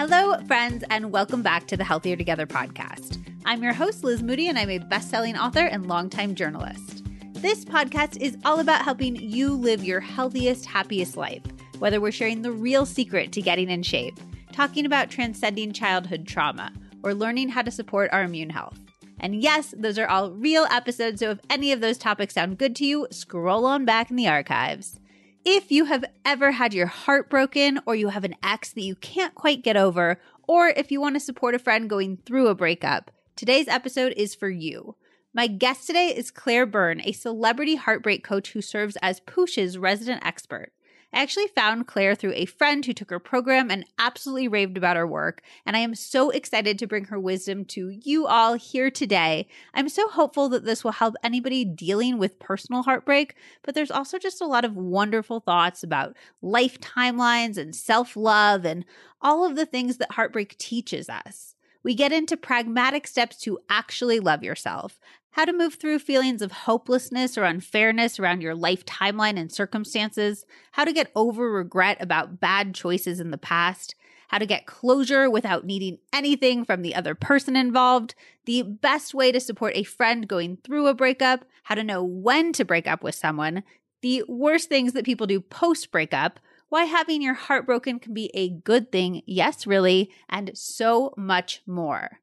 Hello, friends, and welcome back to the Healthier Together podcast. I'm your host, Liz Moody, and I'm a best selling author and longtime journalist. This podcast is all about helping you live your healthiest, happiest life, whether we're sharing the real secret to getting in shape, talking about transcending childhood trauma, or learning how to support our immune health. And yes, those are all real episodes, so if any of those topics sound good to you, scroll on back in the archives. If you have ever had your heart broken, or you have an ex that you can't quite get over, or if you want to support a friend going through a breakup, today's episode is for you. My guest today is Claire Byrne, a celebrity heartbreak coach who serves as Poosh's resident expert. I actually found Claire through a friend who took her program and absolutely raved about her work. And I am so excited to bring her wisdom to you all here today. I'm so hopeful that this will help anybody dealing with personal heartbreak, but there's also just a lot of wonderful thoughts about life timelines and self love and all of the things that heartbreak teaches us. We get into pragmatic steps to actually love yourself, how to move through feelings of hopelessness or unfairness around your life timeline and circumstances, how to get over regret about bad choices in the past, how to get closure without needing anything from the other person involved, the best way to support a friend going through a breakup, how to know when to break up with someone, the worst things that people do post breakup, why having your heart broken can be a good thing, yes, really, and so much more.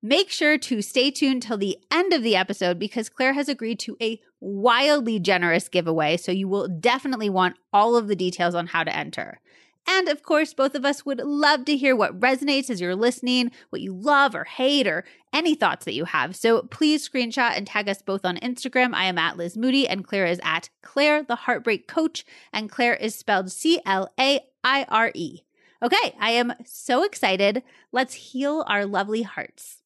Make sure to stay tuned till the end of the episode because Claire has agreed to a wildly generous giveaway, so you will definitely want all of the details on how to enter. And of course, both of us would love to hear what resonates as you're listening, what you love or hate, or any thoughts that you have. So please screenshot and tag us both on Instagram. I am at Liz Moody and Claire is at Claire the Heartbreak Coach, and Claire is spelled C L A I R E. Okay, I am so excited. Let's heal our lovely hearts.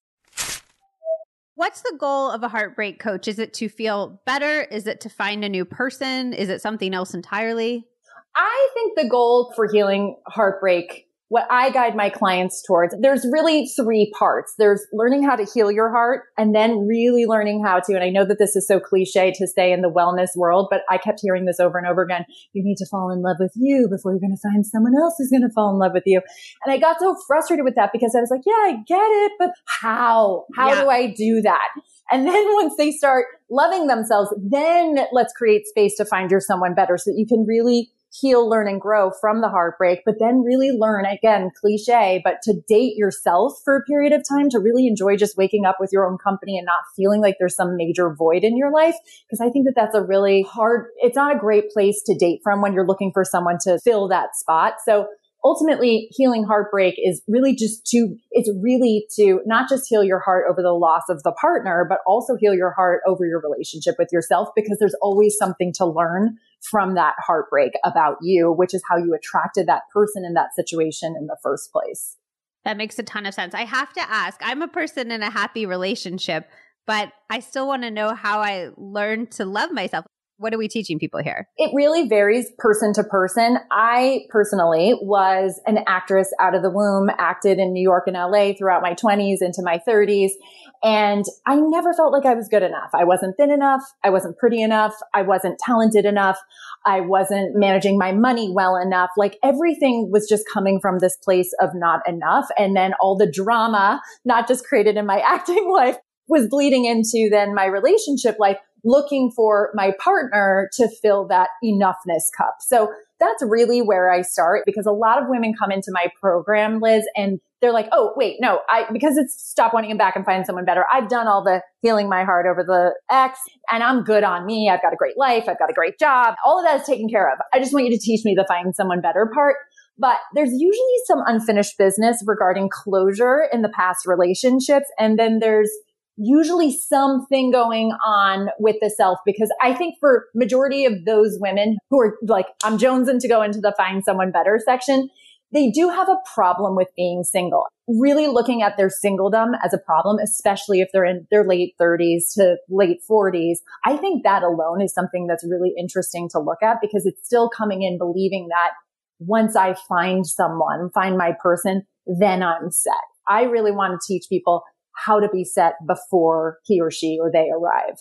What's the goal of a heartbreak coach? Is it to feel better? Is it to find a new person? Is it something else entirely? I think the goal for healing heartbreak what I guide my clients towards, there's really three parts. There's learning how to heal your heart and then really learning how to, and I know that this is so cliche to say in the wellness world, but I kept hearing this over and over again. You need to fall in love with you before you're going to find someone else who's going to fall in love with you. And I got so frustrated with that because I was like, yeah, I get it, but how? How yeah. do I do that? And then once they start loving themselves, then let's create space to find your someone better so that you can really heal, learn and grow from the heartbreak, but then really learn again, cliche, but to date yourself for a period of time to really enjoy just waking up with your own company and not feeling like there's some major void in your life. Cause I think that that's a really hard, it's not a great place to date from when you're looking for someone to fill that spot. So ultimately healing heartbreak is really just to, it's really to not just heal your heart over the loss of the partner, but also heal your heart over your relationship with yourself because there's always something to learn from that heartbreak about you, which is how you attracted that person in that situation in the first place. That makes a ton of sense. I have to ask, I'm a person in a happy relationship, but I still want to know how I learned to love myself. What are we teaching people here? It really varies person to person. I personally was an actress out of the womb, acted in New York and LA throughout my 20s into my 30s. And I never felt like I was good enough. I wasn't thin enough. I wasn't pretty enough. I wasn't talented enough. I wasn't managing my money well enough. Like everything was just coming from this place of not enough. And then all the drama, not just created in my acting life, was bleeding into then my relationship life looking for my partner to fill that enoughness cup. So that's really where I start because a lot of women come into my program, Liz, and they're like, oh, wait, no, I, because it's stop wanting him back and find someone better. I've done all the healing my heart over the ex and I'm good on me. I've got a great life. I've got a great job. All of that is taken care of. I just want you to teach me the find someone better part. But there's usually some unfinished business regarding closure in the past relationships. And then there's usually something going on with the self because I think for majority of those women who are like, I'm jonesing to go into the find someone better section, they do have a problem with being single. Really looking at their singledom as a problem, especially if they're in their late 30s to late 40s. I think that alone is something that's really interesting to look at because it's still coming in believing that once I find someone, find my person, then I'm set. I really want to teach people how to be set before he or she or they arrive.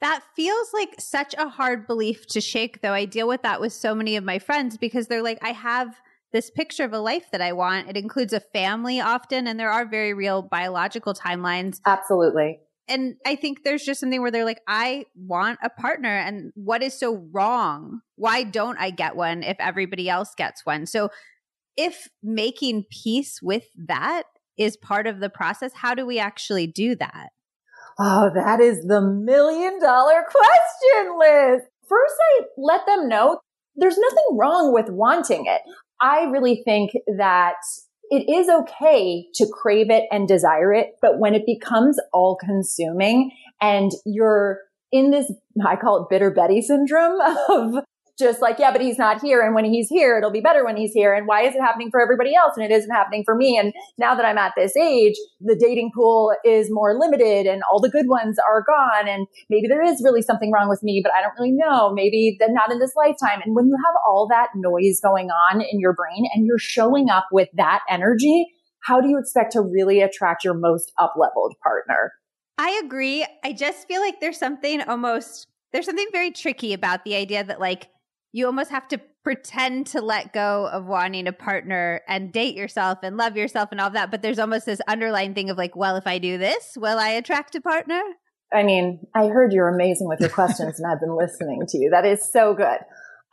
That feels like such a hard belief to shake, though. I deal with that with so many of my friends because they're like, I have this picture of a life that I want. It includes a family often, and there are very real biological timelines. Absolutely. And I think there's just something where they're like, I want a partner. And what is so wrong? Why don't I get one if everybody else gets one? So, if making peace with that is part of the process, how do we actually do that? Oh, that is the million dollar question, Liz. First, I let them know there's nothing wrong with wanting it. I really think that it is okay to crave it and desire it, but when it becomes all consuming and you're in this, I call it bitter Betty syndrome of just like, yeah, but he's not here. And when he's here, it'll be better when he's here. And why is it happening for everybody else? And it isn't happening for me. And now that I'm at this age, the dating pool is more limited and all the good ones are gone. And maybe there is really something wrong with me, but I don't really know. Maybe then not in this lifetime. And when you have all that noise going on in your brain and you're showing up with that energy, how do you expect to really attract your most up leveled partner? I agree. I just feel like there's something almost, there's something very tricky about the idea that like you almost have to pretend to let go of wanting a partner and date yourself and love yourself and all of that. But there's almost this underlying thing of like, well, if I do this, will I attract a partner? I mean, I heard you're amazing with your questions and I've been listening to you. That is so good.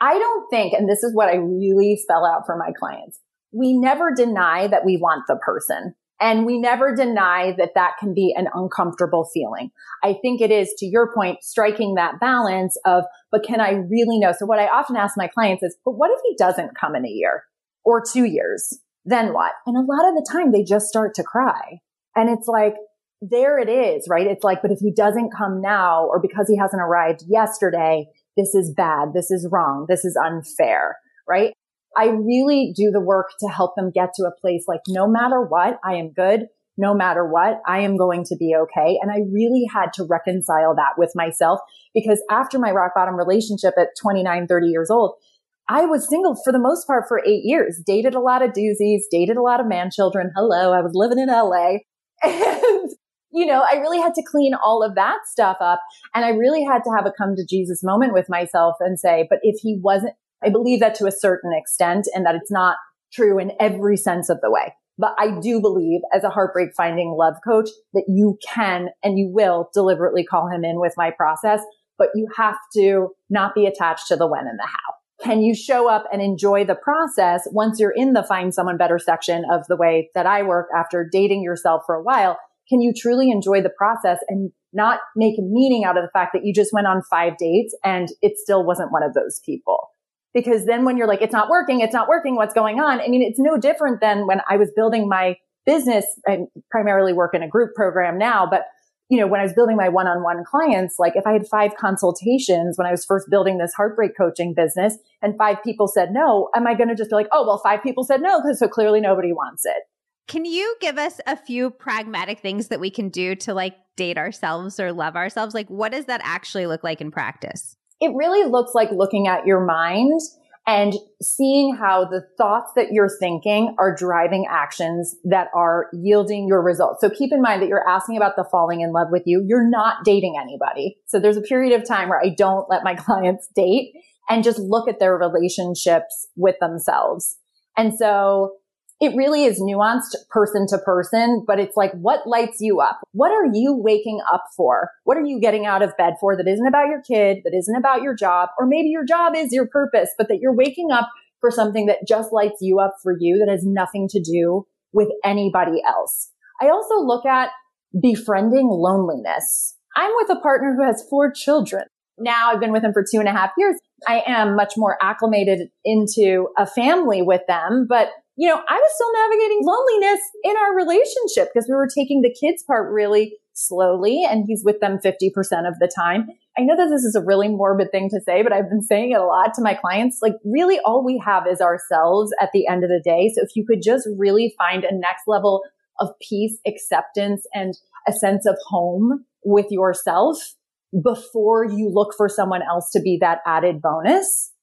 I don't think, and this is what I really spell out for my clients. We never deny that we want the person. And we never deny that that can be an uncomfortable feeling. I think it is, to your point, striking that balance of, but can I really know? So what I often ask my clients is, but what if he doesn't come in a year or two years? Then what? And a lot of the time they just start to cry. And it's like, there it is, right? It's like, but if he doesn't come now or because he hasn't arrived yesterday, this is bad. This is wrong. This is unfair, right? I really do the work to help them get to a place like no matter what, I am good. No matter what, I am going to be okay. And I really had to reconcile that with myself because after my rock bottom relationship at 29, 30 years old, I was single for the most part for eight years, dated a lot of doozies, dated a lot of man children. Hello. I was living in LA and you know, I really had to clean all of that stuff up. And I really had to have a come to Jesus moment with myself and say, but if he wasn't, I believe that to a certain extent and that it's not true in every sense of the way. But I do believe as a heartbreak finding love coach that you can and you will deliberately call him in with my process, but you have to not be attached to the when and the how. Can you show up and enjoy the process once you're in the find someone better section of the way that I work after dating yourself for a while? Can you truly enjoy the process and not make meaning out of the fact that you just went on five dates and it still wasn't one of those people? Because then when you're like, it's not working, it's not working, what's going on? I mean, it's no different than when I was building my business. I primarily work in a group program now, but you know, when I was building my one-on-one clients, like if I had five consultations when I was first building this heartbreak coaching business and five people said no, am I going to just be like, oh, well, five people said no because so clearly nobody wants it. Can you give us a few pragmatic things that we can do to like date ourselves or love ourselves? Like, what does that actually look like in practice? It really looks like looking at your mind and seeing how the thoughts that you're thinking are driving actions that are yielding your results. So keep in mind that you're asking about the falling in love with you. You're not dating anybody. So there's a period of time where I don't let my clients date and just look at their relationships with themselves. And so it really is nuanced person to person, but it's like, what lights you up? What are you waking up for? What are you getting out of bed for that isn't about your kid, that isn't about your job, or maybe your job is your purpose, but that you're waking up for something that just lights you up for you that has nothing to do with anybody else. I also look at befriending loneliness. I'm with a partner who has four children. Now I've been with him for two and a half years. I am much more acclimated into a family with them, but you know, I was still navigating loneliness in our relationship because we were taking the kids part really slowly and he's with them 50% of the time. I know that this is a really morbid thing to say, but I've been saying it a lot to my clients. Like really all we have is ourselves at the end of the day. So if you could just really find a next level of peace, acceptance and a sense of home with yourself before you look for someone else to be that added bonus,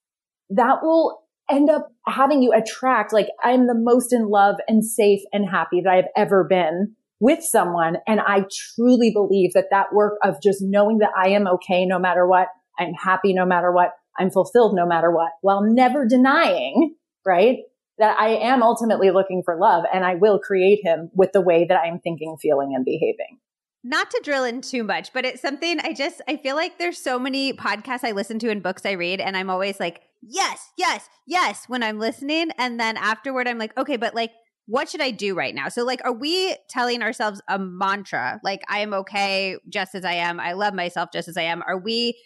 that will end up having you attract, like, I'm the most in love and safe and happy that I've ever been with someone. And I truly believe that that work of just knowing that I am okay no matter what, I'm happy no matter what, I'm fulfilled no matter what, while never denying, right? that I am ultimately looking for love and I will create him with the way that I'm thinking, feeling, and behaving not to drill in too much, but it's something I just I feel like there's so many podcasts I listen to and books I read, and I'm always like, yes, yes, yes, when I'm listening. And then afterward I'm like, okay, but like what should I do right now? So like are we telling ourselves a mantra? Like I am okay just as I am. I love myself just as I am. Are we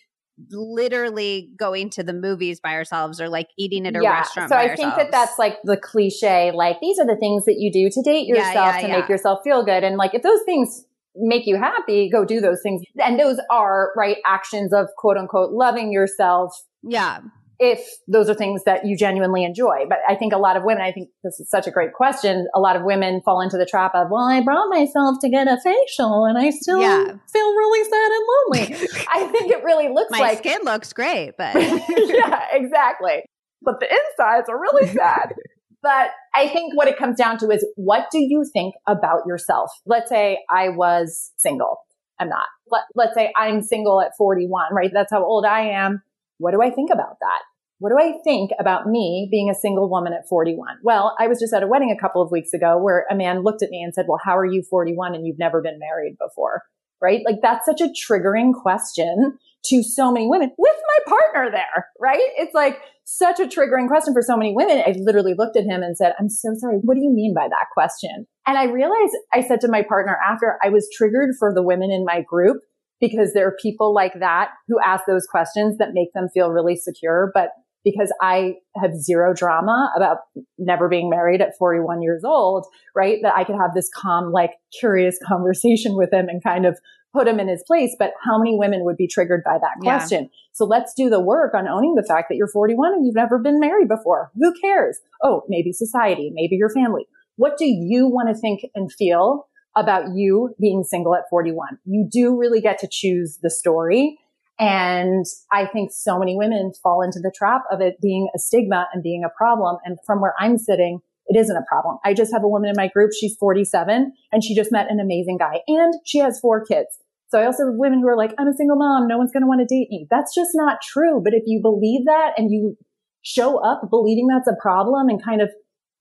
literally going to the movies by ourselves or like eating at a yeah. restaurant so i ourselves. think that that's like the cliche like these are the things that you do to date yourself yeah, yeah, to make yourself feel good and like if those things make you happy, go do those things. And those are right actions of quote unquote loving yourself. Yeah. If those are things that you genuinely enjoy. But I think a lot of women, I think this is such a great question. A lot of women fall into the trap of, well, I brought myself to get a facial and I still yeah. feel really sad and lonely. I think it really looks like My like skin looks great, but yeah, exactly. But the insides are really sad. But I think what it comes down to is what do you think about yourself? Let's say I was single. I'm not. Let, let's say I'm single at 41, right? That's how old I am. What do I think about that? What do I think about me being a single woman at 41? Well, I was just at a wedding a couple of weeks ago where a man looked at me and said, well, how are you 41 and you've never been married before? Right? Like that's such a triggering question to so many women with my partner there, right? It's like such a triggering question for so many women. I literally looked at him and said, I'm so sorry. What do you mean by that question? And I realized I said to my partner after I was triggered for the women in my group because there are people like that who ask those questions that make them feel really secure. But because I have zero drama about never being married at 41 years old, right? That I could have this calm, like curious conversation with him and kind of put him in his place. But how many women would be triggered by that question? Yeah. So let's do the work on owning the fact that you're 41 and you've never been married before. Who cares? Oh, maybe society, maybe your family. What do you want to think and feel about you being single at 41? You do really get to choose the story. And I think so many women fall into the trap of it being a stigma and being a problem. And from where I'm sitting, it isn't a problem. I just have a woman in my group. She's 47 and she just met an amazing guy and she has four kids. So I also have women who are like, I'm a single mom. No one's going to want to date me. That's just not true. But if you believe that and you show up believing that's a problem and kind of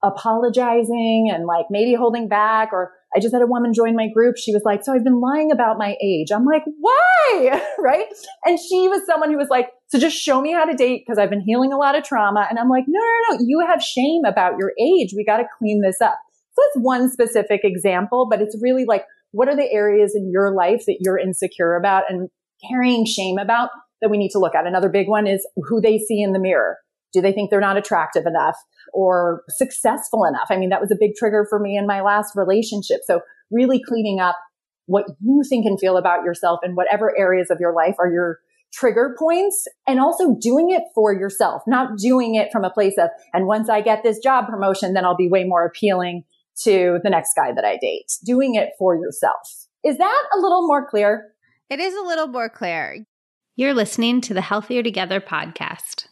apologizing and like maybe holding back or I just had a woman join my group. She was like, so I've been lying about my age. I'm like, why? right. And she was someone who was like, so just show me how to date because I've been healing a lot of trauma. And I'm like, no, no, no, you have shame about your age. We got to clean this up. So that's one specific example, but it's really like, what are the areas in your life that you're insecure about and carrying shame about that we need to look at? Another big one is who they see in the mirror. Do they think they're not attractive enough or successful enough? I mean, that was a big trigger for me in my last relationship. So really cleaning up what you think and feel about yourself and whatever areas of your life are your trigger points and also doing it for yourself, not doing it from a place of, and once I get this job promotion, then I'll be way more appealing to the next guy that I date. Doing it for yourself. Is that a little more clear? It is a little more clear. You're listening to the Healthier Together podcast.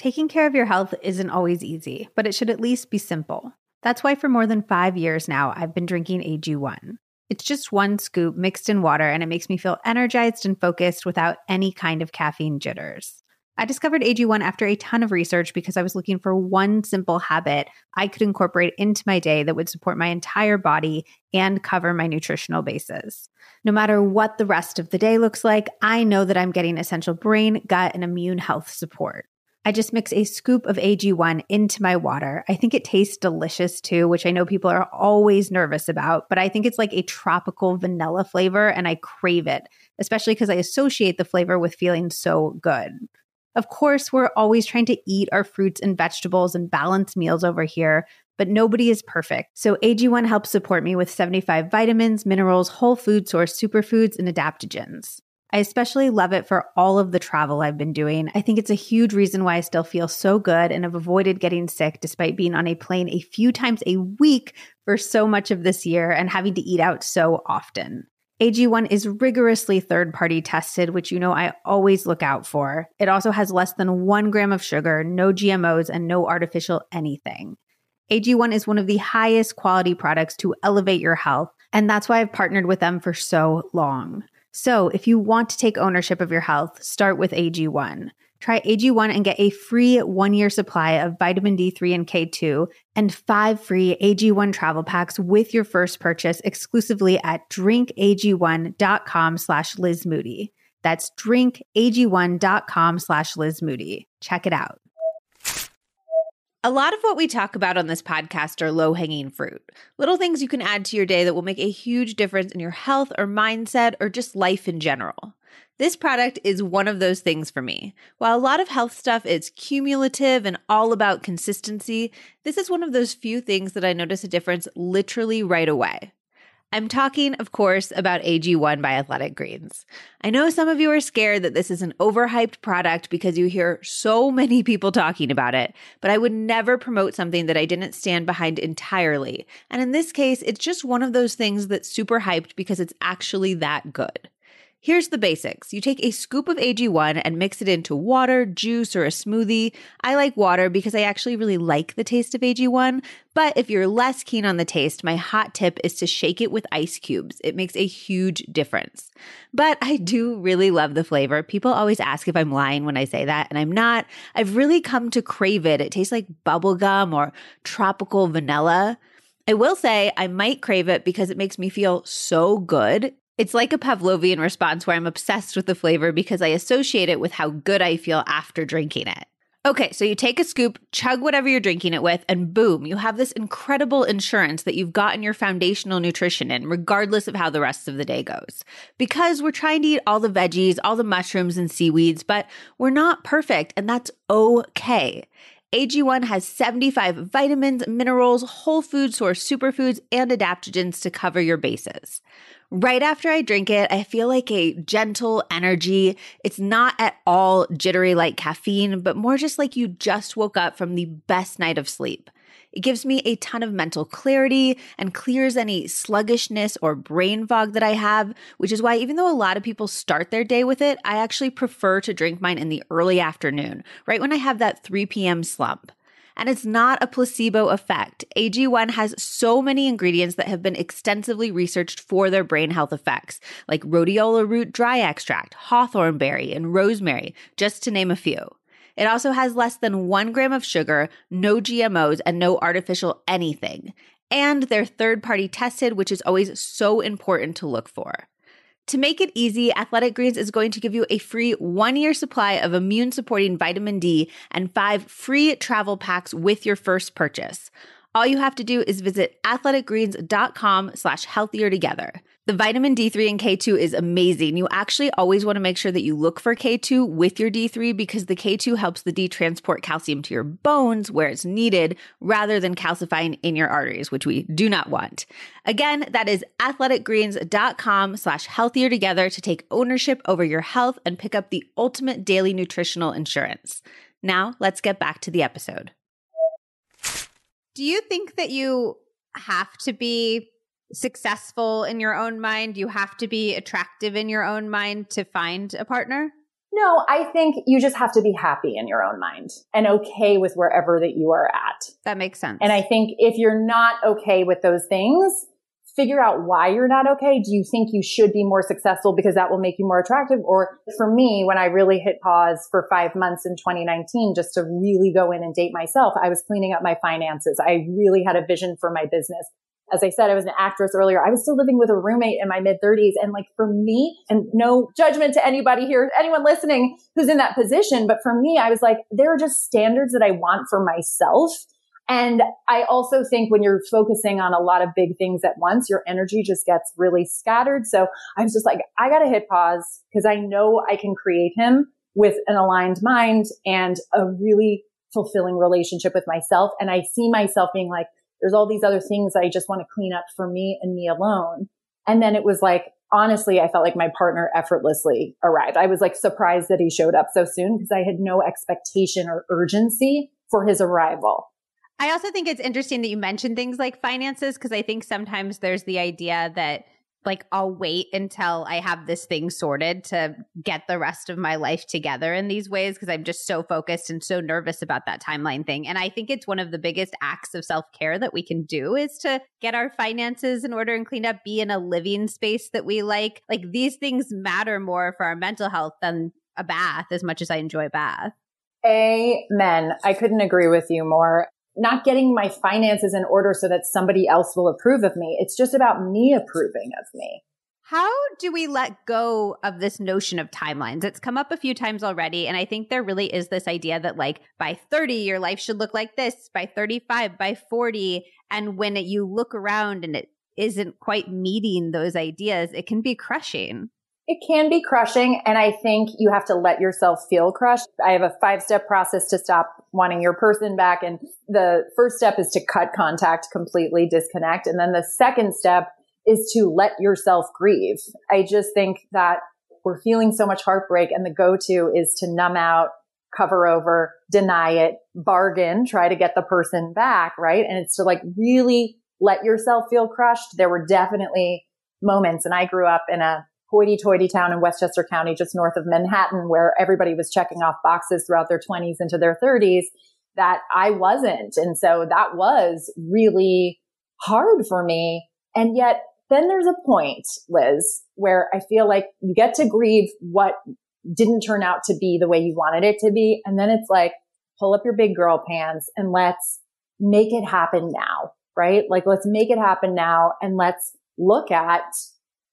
Taking care of your health isn't always easy, but it should at least be simple. That's why for more than five years now, I've been drinking AG1. It's just one scoop mixed in water, and it makes me feel energized and focused without any kind of caffeine jitters. I discovered AG1 after a ton of research because I was looking for one simple habit I could incorporate into my day that would support my entire body and cover my nutritional bases. No matter what the rest of the day looks like, I know that I'm getting essential brain, gut, and immune health support. I just mix a scoop of AG1 into my water. I think it tastes delicious too, which I know people are always nervous about, but I think it's like a tropical vanilla flavor and I crave it, especially because I associate the flavor with feeling so good. Of course, we're always trying to eat our fruits and vegetables and balance meals over here, but nobody is perfect. So AG1 helps support me with 75 vitamins, minerals, whole food source superfoods, and adaptogens. I especially love it for all of the travel I've been doing. I think it's a huge reason why I still feel so good and have avoided getting sick despite being on a plane a few times a week for so much of this year and having to eat out so often. AG1 is rigorously third party tested, which you know I always look out for. It also has less than one gram of sugar, no GMOs, and no artificial anything. AG1 is one of the highest quality products to elevate your health, and that's why I've partnered with them for so long. So, if you want to take ownership of your health, start with AG1. Try AG1 and get a free one year supply of vitamin D3 and K2 and five free AG1 travel packs with your first purchase exclusively at drinkag1.com slash Liz Moody. That's drinkag1.com slash Liz Moody. Check it out. A lot of what we talk about on this podcast are low hanging fruit. Little things you can add to your day that will make a huge difference in your health or mindset or just life in general. This product is one of those things for me. While a lot of health stuff is cumulative and all about consistency, this is one of those few things that I notice a difference literally right away. I'm talking, of course, about AG1 by Athletic Greens. I know some of you are scared that this is an overhyped product because you hear so many people talking about it, but I would never promote something that I didn't stand behind entirely. And in this case, it's just one of those things that's super hyped because it's actually that good. Here's the basics. You take a scoop of AG1 and mix it into water, juice, or a smoothie. I like water because I actually really like the taste of AG1. But if you're less keen on the taste, my hot tip is to shake it with ice cubes. It makes a huge difference. But I do really love the flavor. People always ask if I'm lying when I say that, and I'm not. I've really come to crave it. It tastes like bubblegum or tropical vanilla. I will say I might crave it because it makes me feel so good. It's like a Pavlovian response where I'm obsessed with the flavor because I associate it with how good I feel after drinking it. Okay, so you take a scoop, chug whatever you're drinking it with, and boom, you have this incredible insurance that you've gotten your foundational nutrition in, regardless of how the rest of the day goes. Because we're trying to eat all the veggies, all the mushrooms and seaweeds, but we're not perfect, and that's okay. AG1 has 75 vitamins, minerals, whole food source superfoods, and adaptogens to cover your bases. Right after I drink it, I feel like a gentle energy. It's not at all jittery like caffeine, but more just like you just woke up from the best night of sleep. It gives me a ton of mental clarity and clears any sluggishness or brain fog that I have, which is why, even though a lot of people start their day with it, I actually prefer to drink mine in the early afternoon, right when I have that 3 p.m. slump. And it's not a placebo effect. AG1 has so many ingredients that have been extensively researched for their brain health effects, like rhodiola root dry extract, hawthorn berry, and rosemary, just to name a few. It also has less than one gram of sugar, no GMOs, and no artificial anything. And they're third party tested, which is always so important to look for. To make it easy, Athletic Greens is going to give you a free one year supply of immune supporting vitamin D and five free travel packs with your first purchase. All you have to do is visit athleticgreens.com slash healthier together. The vitamin D3 and K2 is amazing. You actually always want to make sure that you look for K2 with your D3 because the K2 helps the D transport calcium to your bones where it's needed rather than calcifying in your arteries, which we do not want. Again, that is athleticgreens.com slash healthier together to take ownership over your health and pick up the ultimate daily nutritional insurance. Now let's get back to the episode. Do you think that you have to be successful in your own mind? You have to be attractive in your own mind to find a partner? No, I think you just have to be happy in your own mind and okay with wherever that you are at. That makes sense. And I think if you're not okay with those things, figure out why you're not okay. Do you think you should be more successful because that will make you more attractive? Or for me, when I really hit pause for five months in 2019, just to really go in and date myself, I was cleaning up my finances. I really had a vision for my business as I said, I was an actress earlier. I was still living with a roommate in my mid 30s. And like for me, and no judgment to anybody here, anyone listening who's in that position. But for me, I was like, there are just standards that I want for myself. And I also think when you're focusing on a lot of big things at once, your energy just gets really scattered. So I was just like, I got to hit pause because I know I can create him with an aligned mind and a really fulfilling relationship with myself. And I see myself being like, there's all these other things I just want to clean up for me and me alone. And then it was like, honestly, I felt like my partner effortlessly arrived. I was like surprised that he showed up so soon because I had no expectation or urgency for his arrival. I also think it's interesting that you mentioned things like finances because I think sometimes there's the idea that like I'll wait until I have this thing sorted to get the rest of my life together in these ways because I'm just so focused and so nervous about that timeline thing. And I think it's one of the biggest acts of self-care that we can do is to get our finances in order and cleaned up, be in a living space that we like. Like these things matter more for our mental health than a bath as much as I enjoy a bath. Amen. I couldn't agree with you more. Not getting my finances in order so that somebody else will approve of me. It's just about me approving of me. How do we let go of this notion of timelines? It's come up a few times already. And I think there really is this idea that, like, by 30, your life should look like this, by 35, by 40. And when it, you look around and it isn't quite meeting those ideas, it can be crushing. It can be crushing. And I think you have to let yourself feel crushed. I have a five step process to stop wanting your person back. And the first step is to cut contact completely, disconnect. And then the second step is to let yourself grieve. I just think that we're feeling so much heartbreak and the go-to is to numb out, cover over, deny it, bargain, try to get the person back, right? And it's to like really let yourself feel crushed. There were definitely moments and I grew up in a hoity-toity town in Westchester County, just north of Manhattan, where everybody was checking off boxes throughout their 20s into their 30s that I wasn't. And so that was really hard for me. And yet then there's a point, Liz, where I feel like you get to grieve what didn't turn out to be the way you wanted it to be. And then it's like, pull up your big girl pants and let's make it happen now, right? Like, let's make it happen now and let's look at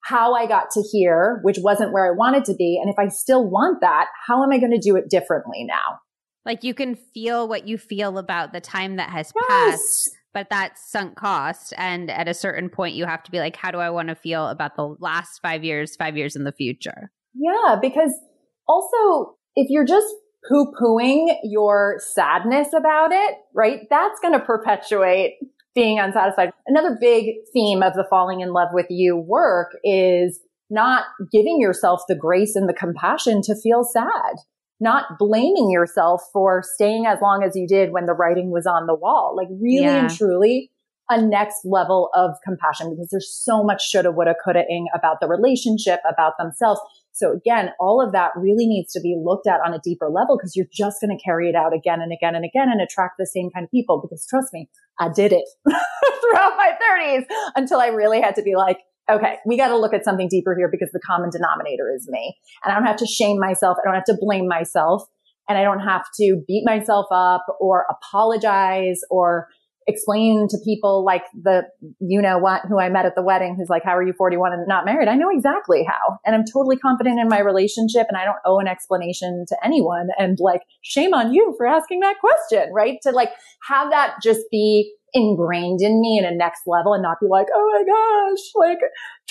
how I got to here, which wasn't where I wanted to be. And if I still want that, how am I going to do it differently now? Like you can feel what you feel about the time that has yes. passed but that's sunk cost. And at a certain point, you have to be like, how do I want to feel about the last five years, five years in the future? Yeah, because also, if you're just poo pooing your sadness about it, right, that's going to perpetuate being unsatisfied. Another big theme of the falling in love with you work is not giving yourself the grace and the compassion to feel sad not blaming yourself for staying as long as you did when the writing was on the wall. Like really yeah. and truly a next level of compassion because there's so much shoulda, woulda, coulda ing about the relationship, about themselves. So again, all of that really needs to be looked at on a deeper level because you're just going to carry it out again and again and again and attract the same kind of people. Because trust me, I did it throughout my thirties until I really had to be like, okay, we got to look at something deeper here because the common denominator is me. And I don't have to shame myself. I don't have to blame myself. And I don't have to beat myself up or apologize or explain to people like the, you know what, who I met at the wedding who's like, how are you 41 and not married? I know exactly how. And I'm totally confident in my relationship and I don't owe an explanation to anyone. And like, shame on you for asking that question, right? To like have that just be ingrained in me in a next level and not be like, oh my gosh, like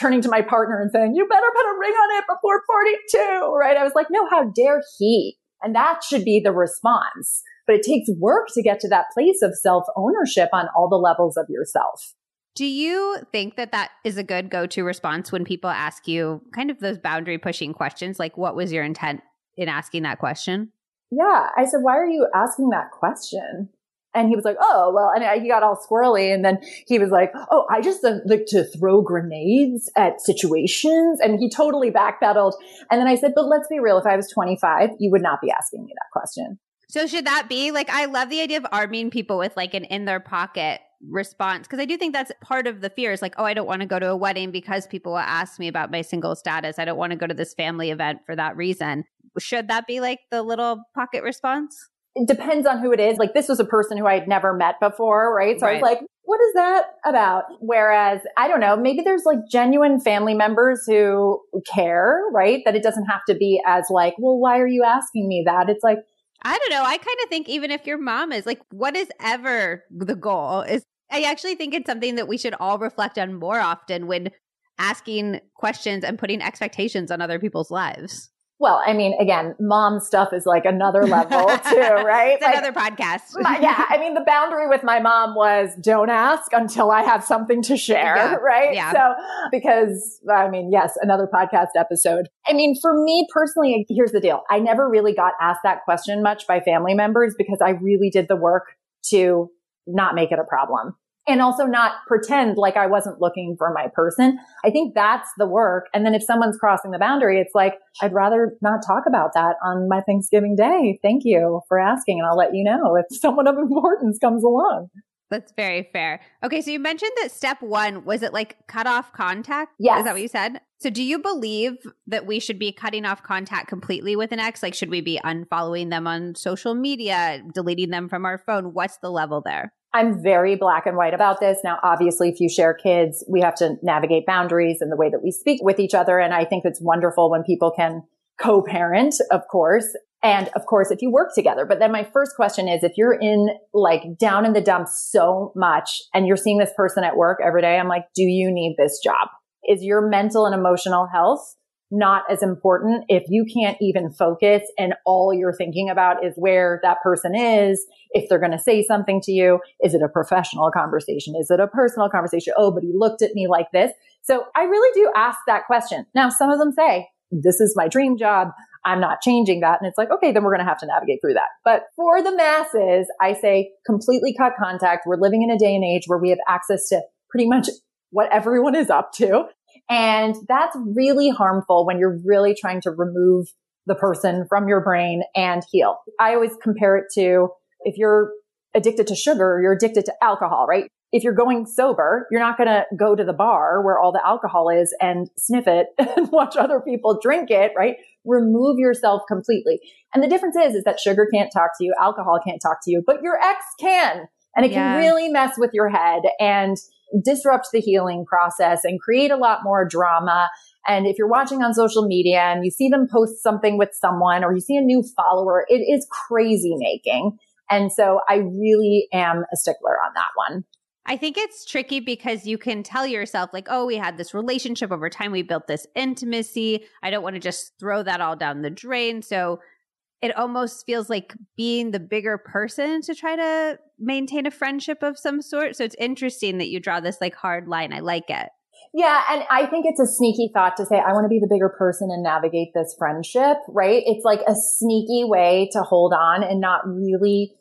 turning to my partner and saying, you better put a ring on it before 42, right? I was like, no, how dare he? And that should be the response. But it takes work to get to that place of self ownership on all the levels of yourself. Do you think that that is a good go to response when people ask you kind of those boundary pushing questions? Like, what was your intent in asking that question? Yeah. I said, why are you asking that question? And he was like, oh, well, and he got all squirrely. And then he was like, oh, I just uh, like to throw grenades at situations. And he totally backpedaled. And then I said, but let's be real. If I was 25, you would not be asking me that question. So should that be like, I love the idea of arming people with like an in their pocket response because I do think that's part of the fear is like, oh, I don't want to go to a wedding because people will ask me about my single status. I don't want to go to this family event for that reason. Should that be like the little pocket response? it depends on who it is. Like this was a person who I had never met before, right? So right. I was like, what is that about? Whereas I don't know, maybe there's like genuine family members who care, right? That it doesn't have to be as like, well, why are you asking me that? It's like, I don't know. I kind of think even if your mom is like, what is ever the goal is I actually think it's something that we should all reflect on more often when asking questions and putting expectations on other people's lives. Well, I mean, again, mom stuff is like another level too, right? it's like, another podcast. my, yeah. I mean, the boundary with my mom was don't ask until I have something to share, yeah, right? Yeah. So, because I mean, yes, another podcast episode. I mean, for me personally, here's the deal. I never really got asked that question much by family members because I really did the work to not make it a problem and also not pretend like I wasn't looking for my person. I think that's the work. And then if someone's crossing the boundary, it's like, I'd rather not talk about that on my Thanksgiving day. Thank you for asking. And I'll let you know if someone of importance comes along. That's very fair. Okay, so you mentioned that step one was it like cut off contact? Yes. Is that what you said? So do you believe that we should be cutting off contact completely with an ex? Like, should we be unfollowing them on social media, deleting them from our phone? What's the level there? I'm very black and white about this. Now, obviously, if you share kids, we have to navigate boundaries and the way that we speak with each other. And I think it's wonderful when people can co-parent, of course. And of course, if you work together. But then my first question is, if you're in like down in the dumps so much and you're seeing this person at work every day, I'm like, do you need this job? Is your mental and emotional health not as important if you can't even focus and all you're thinking about is where that person is, if they're going to say something to you. Is it a professional conversation? Is it a personal conversation? Oh, but he looked at me like this. So I really do ask that question. Now, some of them say, this is my dream job. I'm not changing that. And it's like, okay, then we're going to have to navigate through that. But for the masses, I say completely cut contact. We're living in a day and age where we have access to pretty much what everyone is up to. And that's really harmful when you're really trying to remove the person from your brain and heal. I always compare it to if you're addicted to sugar, you're addicted to alcohol, right? If you're going sober, you're not going to go to the bar where all the alcohol is and sniff it and watch other people drink it, right? Remove yourself completely. And the difference is, is that sugar can't talk to you, alcohol can't talk to you, but your ex can. And it yeah. can really mess with your head. And disrupt the healing process and create a lot more drama. And if you're watching on social media and you see them post something with someone or you see a new follower, it is crazy making. And so I really am a stickler on that one. I think it's tricky because you can tell yourself, like, oh, we had this relationship over time. We built this intimacy. I don't want to just throw that all down the drain. So it almost feels like being the bigger person to try to maintain a friendship of some sort. So it's interesting that you draw this like hard line. I like it. Yeah. And I think it's a sneaky thought to say, I want to be the bigger person and navigate this friendship, right? It's like a sneaky way to hold on and not really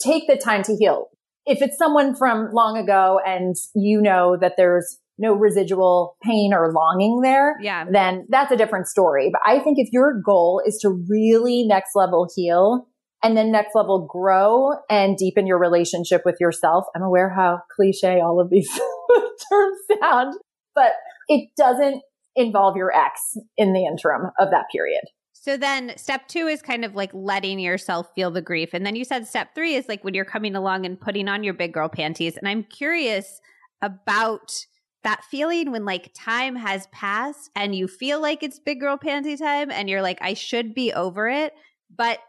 take the time to heal. If it's someone from long ago and you know that there's no residual pain or longing there, yeah. then that's a different story. But I think if your goal is to really next level heal and then next level grow and deepen your relationship with yourself, I'm aware how cliche all of these terms sound, but it doesn't involve your ex in the interim of that period. So then step two is kind of like letting yourself feel the grief. And then you said step three is like when you're coming along and putting on your big girl panties. And I'm curious about that feeling when like time has passed and you feel like it's big girl panty time and you're like, I should be over it, but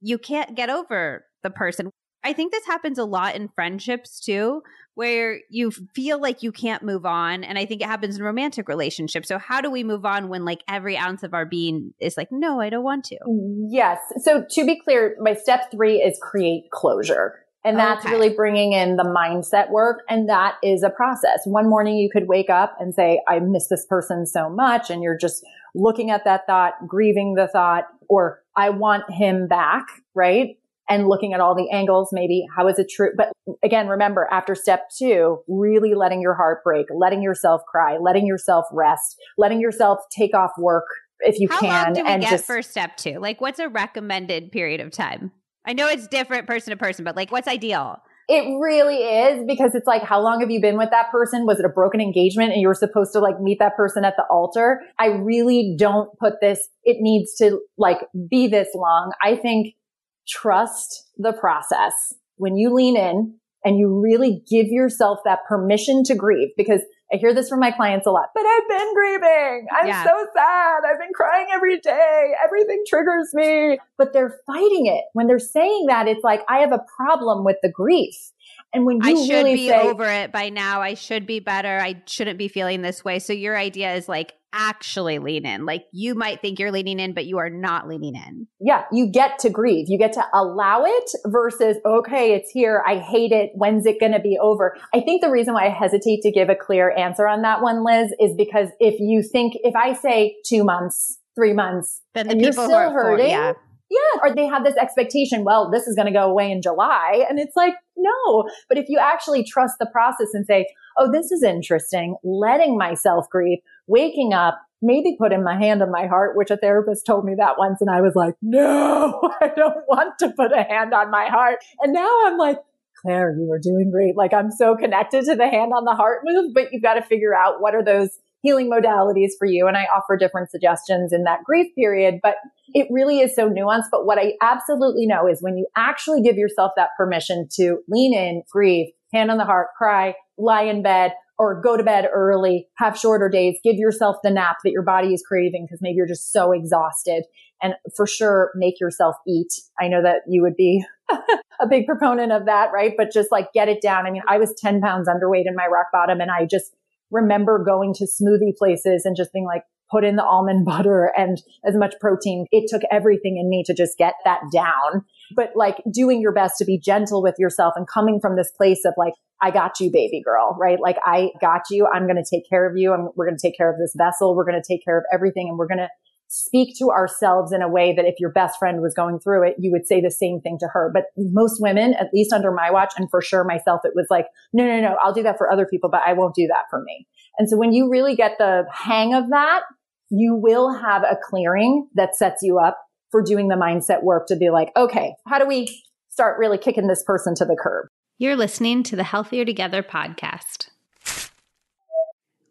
you can't get over the person. I think this happens a lot in friendships too, where you feel like you can't move on. And I think it happens in romantic relationships. So, how do we move on when like every ounce of our being is like, no, I don't want to? Yes. So, to be clear, my step three is create closure. And that's okay. really bringing in the mindset work. And that is a process. One morning you could wake up and say, I miss this person so much. And you're just looking at that thought, grieving the thought, or I want him back, right? And looking at all the angles, maybe how is it true? But again, remember after step two, really letting your heart break, letting yourself cry, letting yourself rest, letting yourself take off work if you how can. How long do we and get just, for step two? Like what's a recommended period of time? I know it's different person to person, but like what's ideal? It really is because it's like, how long have you been with that person? Was it a broken engagement and you were supposed to like meet that person at the altar? I really don't put this, it needs to like be this long. I think trust the process. When you lean in and you really give yourself that permission to grieve because I hear this from my clients a lot, but I've been grieving. I'm yeah. so sad. I've been crying every day. Everything triggers me, but they're fighting it. When they're saying that, it's like, I have a problem with the grief. And when you I should really be say, over it by now, I should be better. I shouldn't be feeling this way. So your idea is like, actually lean in. Like you might think you're leaning in, but you are not leaning in. Yeah. You get to grieve. You get to allow it versus, okay, it's here. I hate it. When's it going to be over? I think the reason why I hesitate to give a clear answer on that one, Liz, is because if you think, if I say two months, three months, then the and you're still hurting, for, yeah. Yeah. Or they have this expectation, well, this is going to go away in July. And it's like, no. But if you actually trust the process and say, oh, this is interesting, letting myself grieve, waking up, maybe putting my hand on my heart, which a therapist told me that once. And I was like, no, I don't want to put a hand on my heart. And now I'm like, Claire, you are doing great. Like I'm so connected to the hand on the heart move, but you've got to figure out what are those healing modalities for you. And I offer different suggestions in that grief period, but it really is so nuanced. But what I absolutely know is when you actually give yourself that permission to lean in, grieve, hand on the heart, cry, lie in bed, or go to bed early, have shorter days, give yourself the nap that your body is craving because maybe you're just so exhausted. And for sure, make yourself eat. I know that you would be a big proponent of that, right? But just like get it down. I mean, I was 10 pounds underweight in my rock bottom and I just remember going to smoothie places and just being like, put in the almond butter and as much protein. It took everything in me to just get that down. But like doing your best to be gentle with yourself and coming from this place of like, I got you, baby girl, right? Like I got you. I'm going to take care of you. and we're going to take care of this vessel. We're going to take care of everything and we're going to speak to ourselves in a way that if your best friend was going through it, you would say the same thing to her. But most women, at least under my watch and for sure myself, it was like, no, no, no, I'll do that for other people, but I won't do that for me. And so when you really get the hang of that, you will have a clearing that sets you up for doing the mindset work to be like, okay, how do we start really kicking this person to the curb? You're listening to the Healthier Together podcast.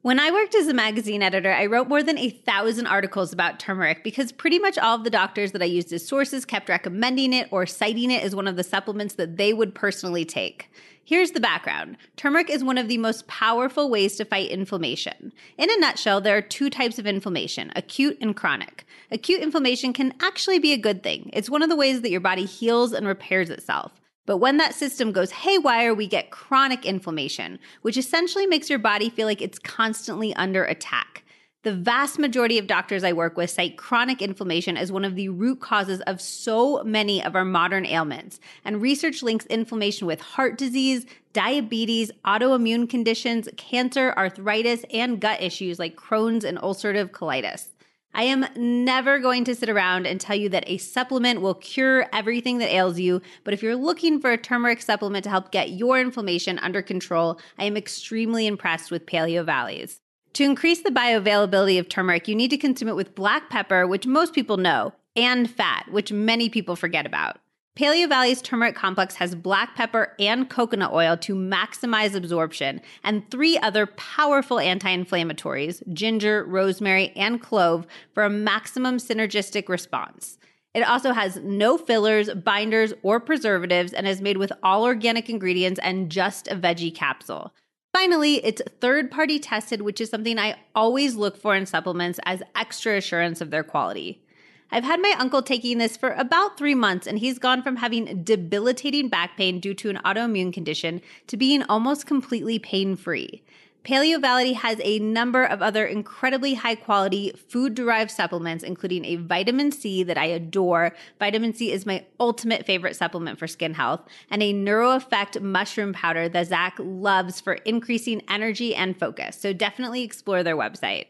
When I worked as a magazine editor, I wrote more than a thousand articles about turmeric because pretty much all of the doctors that I used as sources kept recommending it or citing it as one of the supplements that they would personally take. Here's the background turmeric is one of the most powerful ways to fight inflammation. In a nutshell, there are two types of inflammation acute and chronic. Acute inflammation can actually be a good thing, it's one of the ways that your body heals and repairs itself. But when that system goes haywire, we get chronic inflammation, which essentially makes your body feel like it's constantly under attack. The vast majority of doctors I work with cite chronic inflammation as one of the root causes of so many of our modern ailments. And research links inflammation with heart disease, diabetes, autoimmune conditions, cancer, arthritis, and gut issues like Crohn's and ulcerative colitis. I am never going to sit around and tell you that a supplement will cure everything that ails you, but if you're looking for a turmeric supplement to help get your inflammation under control, I am extremely impressed with Paleovalley's. To increase the bioavailability of turmeric, you need to consume it with black pepper, which most people know, and fat, which many people forget about. Paleovalley's turmeric complex has black pepper and coconut oil to maximize absorption, and three other powerful anti inflammatories ginger, rosemary, and clove for a maximum synergistic response. It also has no fillers, binders, or preservatives and is made with all organic ingredients and just a veggie capsule. Finally, it's third party tested, which is something I always look for in supplements as extra assurance of their quality. I've had my uncle taking this for about three months, and he's gone from having debilitating back pain due to an autoimmune condition to being almost completely pain free. Paleovalley has a number of other incredibly high quality food derived supplements, including a vitamin C that I adore. Vitamin C is my ultimate favorite supplement for skin health, and a NeuroEffect mushroom powder that Zach loves for increasing energy and focus. So definitely explore their website.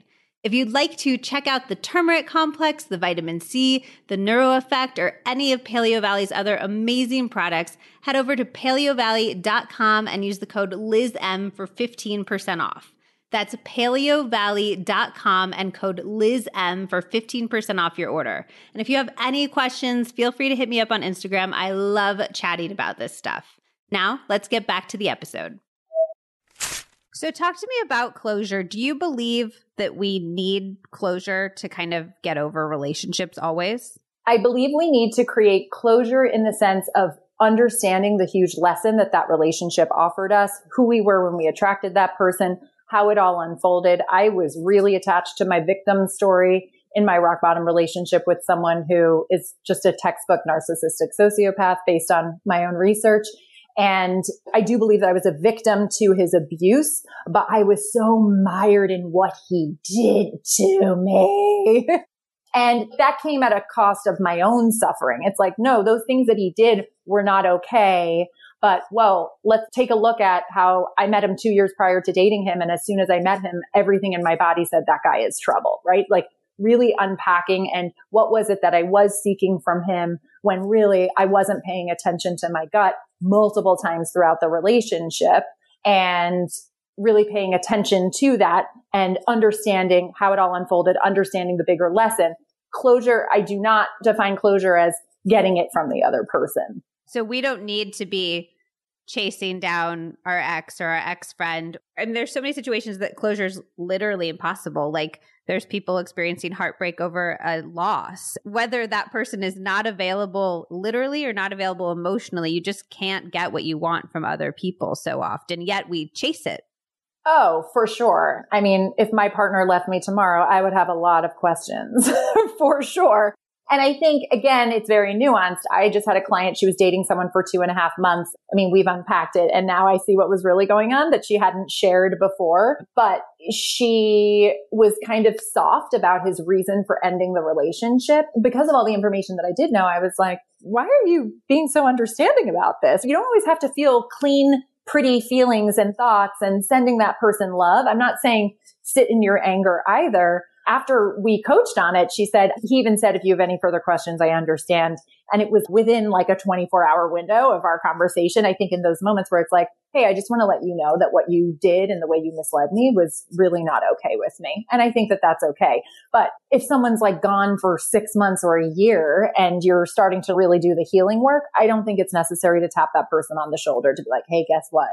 If you'd like to check out the turmeric complex, the vitamin C, the neuro effect, or any of Paleovalley's other amazing products, head over to paleovalley.com and use the code LizM for 15% off. That's paleovalley.com and code LizM for 15% off your order. And if you have any questions, feel free to hit me up on Instagram. I love chatting about this stuff. Now, let's get back to the episode. So, talk to me about closure. Do you believe that we need closure to kind of get over relationships always? I believe we need to create closure in the sense of understanding the huge lesson that that relationship offered us, who we were when we attracted that person, how it all unfolded. I was really attached to my victim story in my rock bottom relationship with someone who is just a textbook narcissistic sociopath based on my own research. And I do believe that I was a victim to his abuse, but I was so mired in what he did to me. and that came at a cost of my own suffering. It's like, no, those things that he did were not okay. But well, let's take a look at how I met him two years prior to dating him. And as soon as I met him, everything in my body said that guy is trouble, right? Like really unpacking and what was it that I was seeking from him when really I wasn't paying attention to my gut multiple times throughout the relationship and really paying attention to that and understanding how it all unfolded, understanding the bigger lesson. Closure, I do not define closure as getting it from the other person. So we don't need to be chasing down our ex or our ex friend. And there's so many situations that closure is literally impossible. Like there's people experiencing heartbreak over a loss. Whether that person is not available literally or not available emotionally, you just can't get what you want from other people so often. Yet we chase it. Oh, for sure. I mean, if my partner left me tomorrow, I would have a lot of questions for sure. And I think again, it's very nuanced. I just had a client. She was dating someone for two and a half months. I mean, we've unpacked it and now I see what was really going on that she hadn't shared before, but she was kind of soft about his reason for ending the relationship because of all the information that I did know. I was like, why are you being so understanding about this? You don't always have to feel clean pretty feelings and thoughts and sending that person love. I'm not saying sit in your anger either, after we coached on it, she said, he even said, if you have any further questions, I understand. And it was within like a 24 hour window of our conversation. I think in those moments where it's like, Hey, I just want to let you know that what you did and the way you misled me was really not okay with me. And I think that that's okay. But if someone's like gone for six months or a year and you're starting to really do the healing work, I don't think it's necessary to tap that person on the shoulder to be like, Hey, guess what?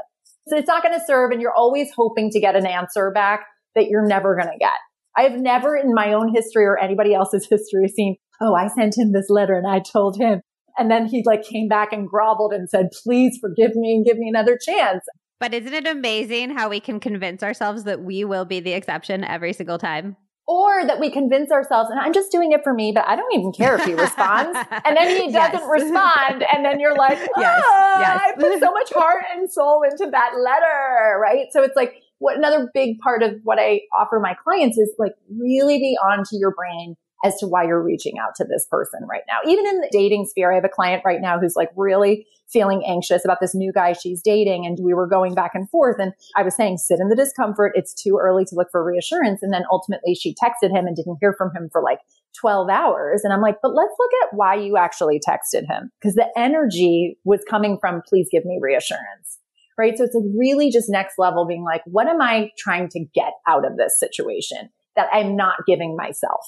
So it's not going to serve. And you're always hoping to get an answer back that you're never going to get. I've never in my own history or anybody else's history seen, oh, I sent him this letter and I told him. And then he like came back and groveled and said, please forgive me and give me another chance. But isn't it amazing how we can convince ourselves that we will be the exception every single time? Or that we convince ourselves, and I'm just doing it for me, but I don't even care if he responds. And then he doesn't yes. respond. And then you're like, oh, yes. Ah, yes. I put so much heart and soul into that letter, right? So it's like, what another big part of what I offer my clients is like really be onto your brain as to why you're reaching out to this person right now. Even in the dating sphere, I have a client right now who's like really feeling anxious about this new guy she's dating. And we were going back and forth. And I was saying, sit in the discomfort. It's too early to look for reassurance. And then ultimately she texted him and didn't hear from him for like 12 hours. And I'm like, but let's look at why you actually texted him. Cause the energy was coming from, please give me reassurance right? So it's like really just next level being like, what am I trying to get out of this situation that I'm not giving myself?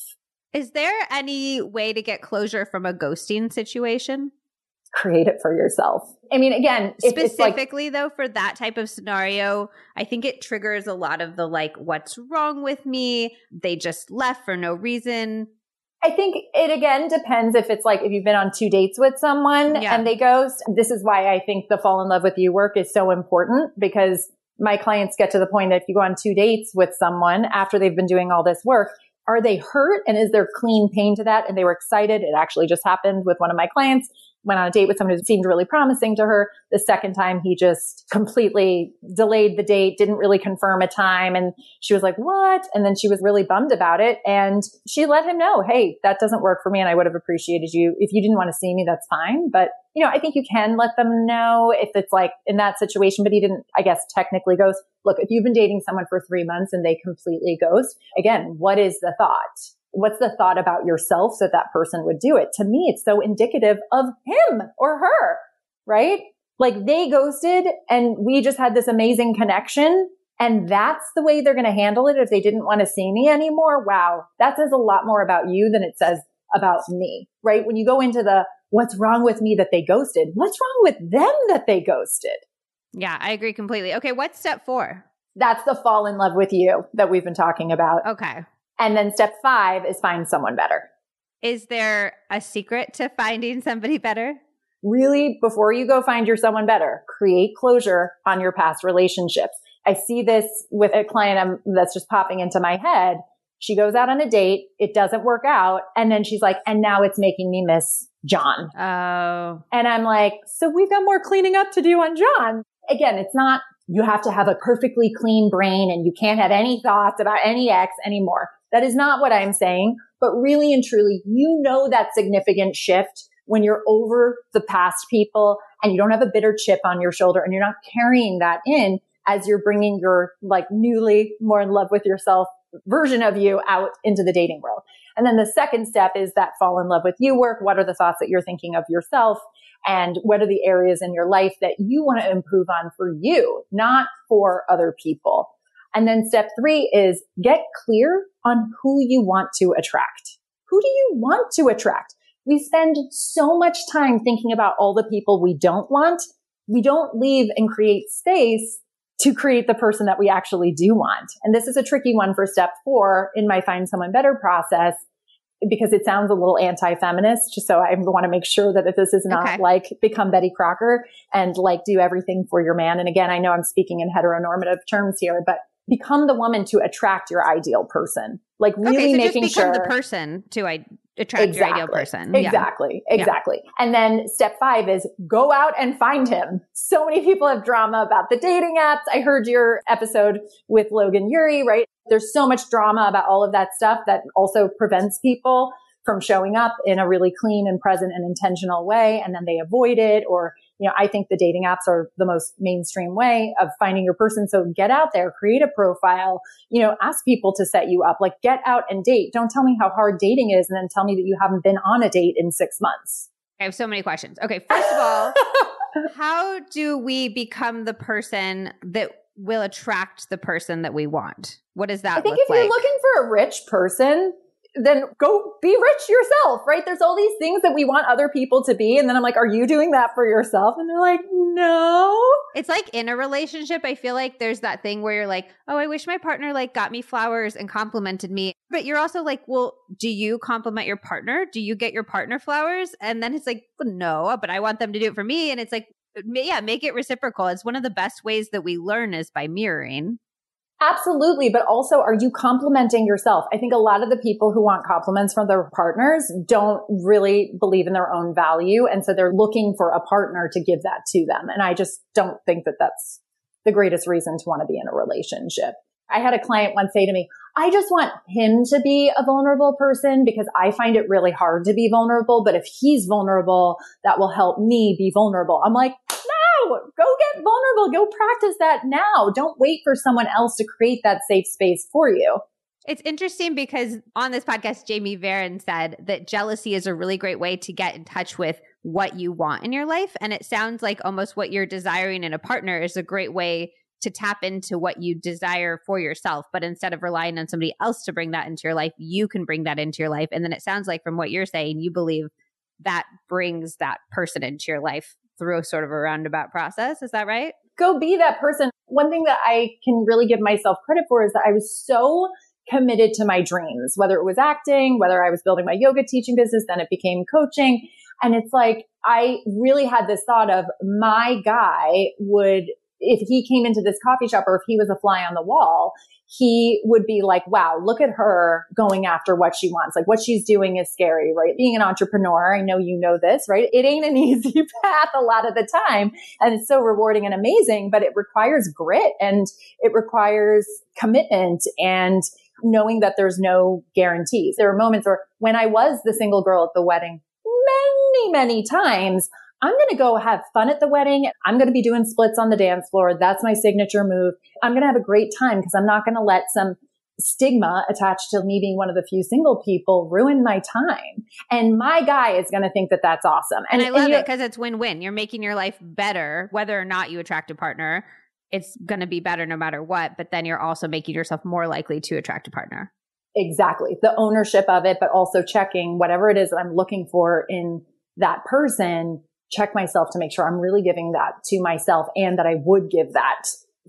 Is there any way to get closure from a ghosting situation? Create it for yourself. I mean, again, specifically like, though, for that type of scenario, I think it triggers a lot of the like, what's wrong with me? They just left for no reason. I think it again depends if it's like if you've been on two dates with someone yeah. and they ghost. This is why I think the fall in love with you work is so important because my clients get to the point that if you go on two dates with someone after they've been doing all this work, are they hurt and is there clean pain to that? And they were excited. It actually just happened with one of my clients went on a date with someone who seemed really promising to her. The second time he just completely delayed the date, didn't really confirm a time. And she was like, what? And then she was really bummed about it. And she let him know, Hey, that doesn't work for me. And I would have appreciated you. If you didn't want to see me, that's fine. But you know, I think you can let them know if it's like in that situation, but he didn't, I guess, technically ghost. Look, if you've been dating someone for three months and they completely ghost, again, what is the thought? What's the thought about yourself that that person would do it? To me, it's so indicative of him or her, right? Like they ghosted and we just had this amazing connection. And that's the way they're going to handle it if they didn't want to see me anymore. Wow. That says a lot more about you than it says about me, right? When you go into the what's wrong with me that they ghosted, what's wrong with them that they ghosted? Yeah, I agree completely. Okay. What's step four? That's the fall in love with you that we've been talking about. Okay. And then step five is find someone better. Is there a secret to finding somebody better? Really, before you go find your someone better, create closure on your past relationships. I see this with a client I'm, that's just popping into my head. She goes out on a date. It doesn't work out. And then she's like, and now it's making me miss John. Oh. And I'm like, so we've got more cleaning up to do on John. Again, it's not, you have to have a perfectly clean brain and you can't have any thoughts about any ex anymore. That is not what I'm saying, but really and truly, you know that significant shift when you're over the past people and you don't have a bitter chip on your shoulder and you're not carrying that in as you're bringing your like newly more in love with yourself version of you out into the dating world. And then the second step is that fall in love with you work. What are the thoughts that you're thinking of yourself? And what are the areas in your life that you want to improve on for you, not for other people? And then step three is get clear on who you want to attract. Who do you want to attract? We spend so much time thinking about all the people we don't want. we don't leave and create space to create the person that we actually do want. And this is a tricky one for step four in my find someone better process because it sounds a little anti-feminist. So I want to make sure that this is not okay. like become Betty Crocker and like do everything for your man. And again, I know I'm speaking in heteronormative terms here, but become the woman to attract your ideal person. Like really okay, so making just become sure the person to I attract exactly. your ideal person. Exactly. Yeah. Exactly. Yeah. And then step five is go out and find him. So many people have drama about the dating apps. I heard your episode with Logan Ury, right? There's so much drama about all of that stuff that also prevents people from showing up in a really clean and present and intentional way. And then they avoid it or you know, I think the dating apps are the most mainstream way of finding your person. So get out there, create a profile, you know, ask people to set you up, like get out and date. Don't tell me how hard dating is and then tell me that you haven't been on a date in six months. I have so many questions. Okay. First of all, how do we become the person that will attract the person that we want? What does that I think if like? you're looking for a rich person, then go be rich yourself, right? There's all these things that we want other people to be. And then I'm like, are you doing that for yourself? And they're like, no. It's like in a relationship, I feel like there's that thing where you're like, oh, I wish my partner like got me flowers and complimented me. But you're also like, well, do you compliment your partner? Do you get your partner flowers? And then it's like, well, no, but I want them to do it for me. And it's like, yeah, make it reciprocal. It's one of the best ways that we learn is by mirroring. Absolutely. But also, are you complimenting yourself? I think a lot of the people who want compliments from their partners don't really believe in their own value. And so they're looking for a partner to give that to them. And I just don't think that that's the greatest reason to want to be in a relationship. I had a client once say to me, I just want him to be a vulnerable person because I find it really hard to be vulnerable. But if he's vulnerable, that will help me be vulnerable. I'm like, Go get vulnerable. Go practice that now. Don't wait for someone else to create that safe space for you. It's interesting because on this podcast, Jamie Varon said that jealousy is a really great way to get in touch with what you want in your life. And it sounds like almost what you're desiring in a partner is a great way to tap into what you desire for yourself. But instead of relying on somebody else to bring that into your life, you can bring that into your life. And then it sounds like from what you're saying, you believe that brings that person into your life through a sort of a roundabout process. Is that right? Go be that person. One thing that I can really give myself credit for is that I was so committed to my dreams, whether it was acting, whether I was building my yoga teaching business, then it became coaching. And it's like, I really had this thought of my guy would if he came into this coffee shop or if he was a fly on the wall, he would be like, wow, look at her going after what she wants. Like what she's doing is scary, right? Being an entrepreneur, I know you know this, right? It ain't an easy path a lot of the time. And it's so rewarding and amazing, but it requires grit and it requires commitment and knowing that there's no guarantees. There are moments where when I was the single girl at the wedding, many, many times, I'm going to go have fun at the wedding. I'm going to be doing splits on the dance floor. That's my signature move. I'm going to have a great time because I'm not going to let some stigma attached to me being one of the few single people ruin my time. And my guy is going to think that that's awesome. And, and I love and it because it's win-win. You're making your life better, whether or not you attract a partner. It's going to be better no matter what. But then you're also making yourself more likely to attract a partner. Exactly. The ownership of it, but also checking whatever it is that I'm looking for in that person check myself to make sure I'm really giving that to myself and that I would give that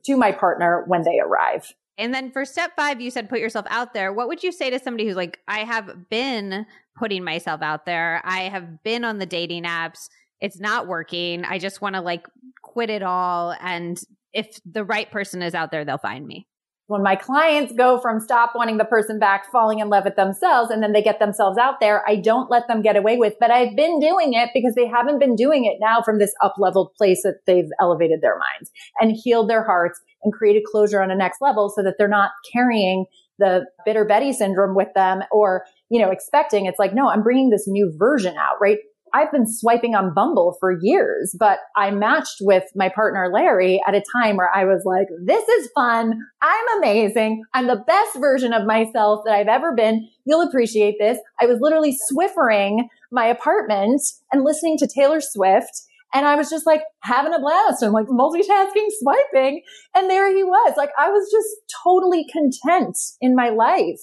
to my partner when they arrive. And then for step five, you said put yourself out there. What would you say to somebody who's like, I have been putting myself out there. I have been on the dating apps. It's not working. I just want to like quit it all. And if the right person is out there, they'll find me when my clients go from stop wanting the person back, falling in love with themselves, and then they get themselves out there, I don't let them get away with, but I've been doing it because they haven't been doing it now from this up leveled place that they've elevated their minds and healed their hearts and created closure on a next level so that they're not carrying the bitter Betty syndrome with them or, you know, expecting it's like, no, I'm bringing this new version out, right? I've been swiping on Bumble for years, but I matched with my partner Larry at a time where I was like, this is fun. I'm amazing. I'm the best version of myself that I've ever been. You'll appreciate this. I was literally swiffering my apartment and listening to Taylor Swift. And I was just like having a blast and like multitasking, swiping. And there he was. Like I was just totally content in my life.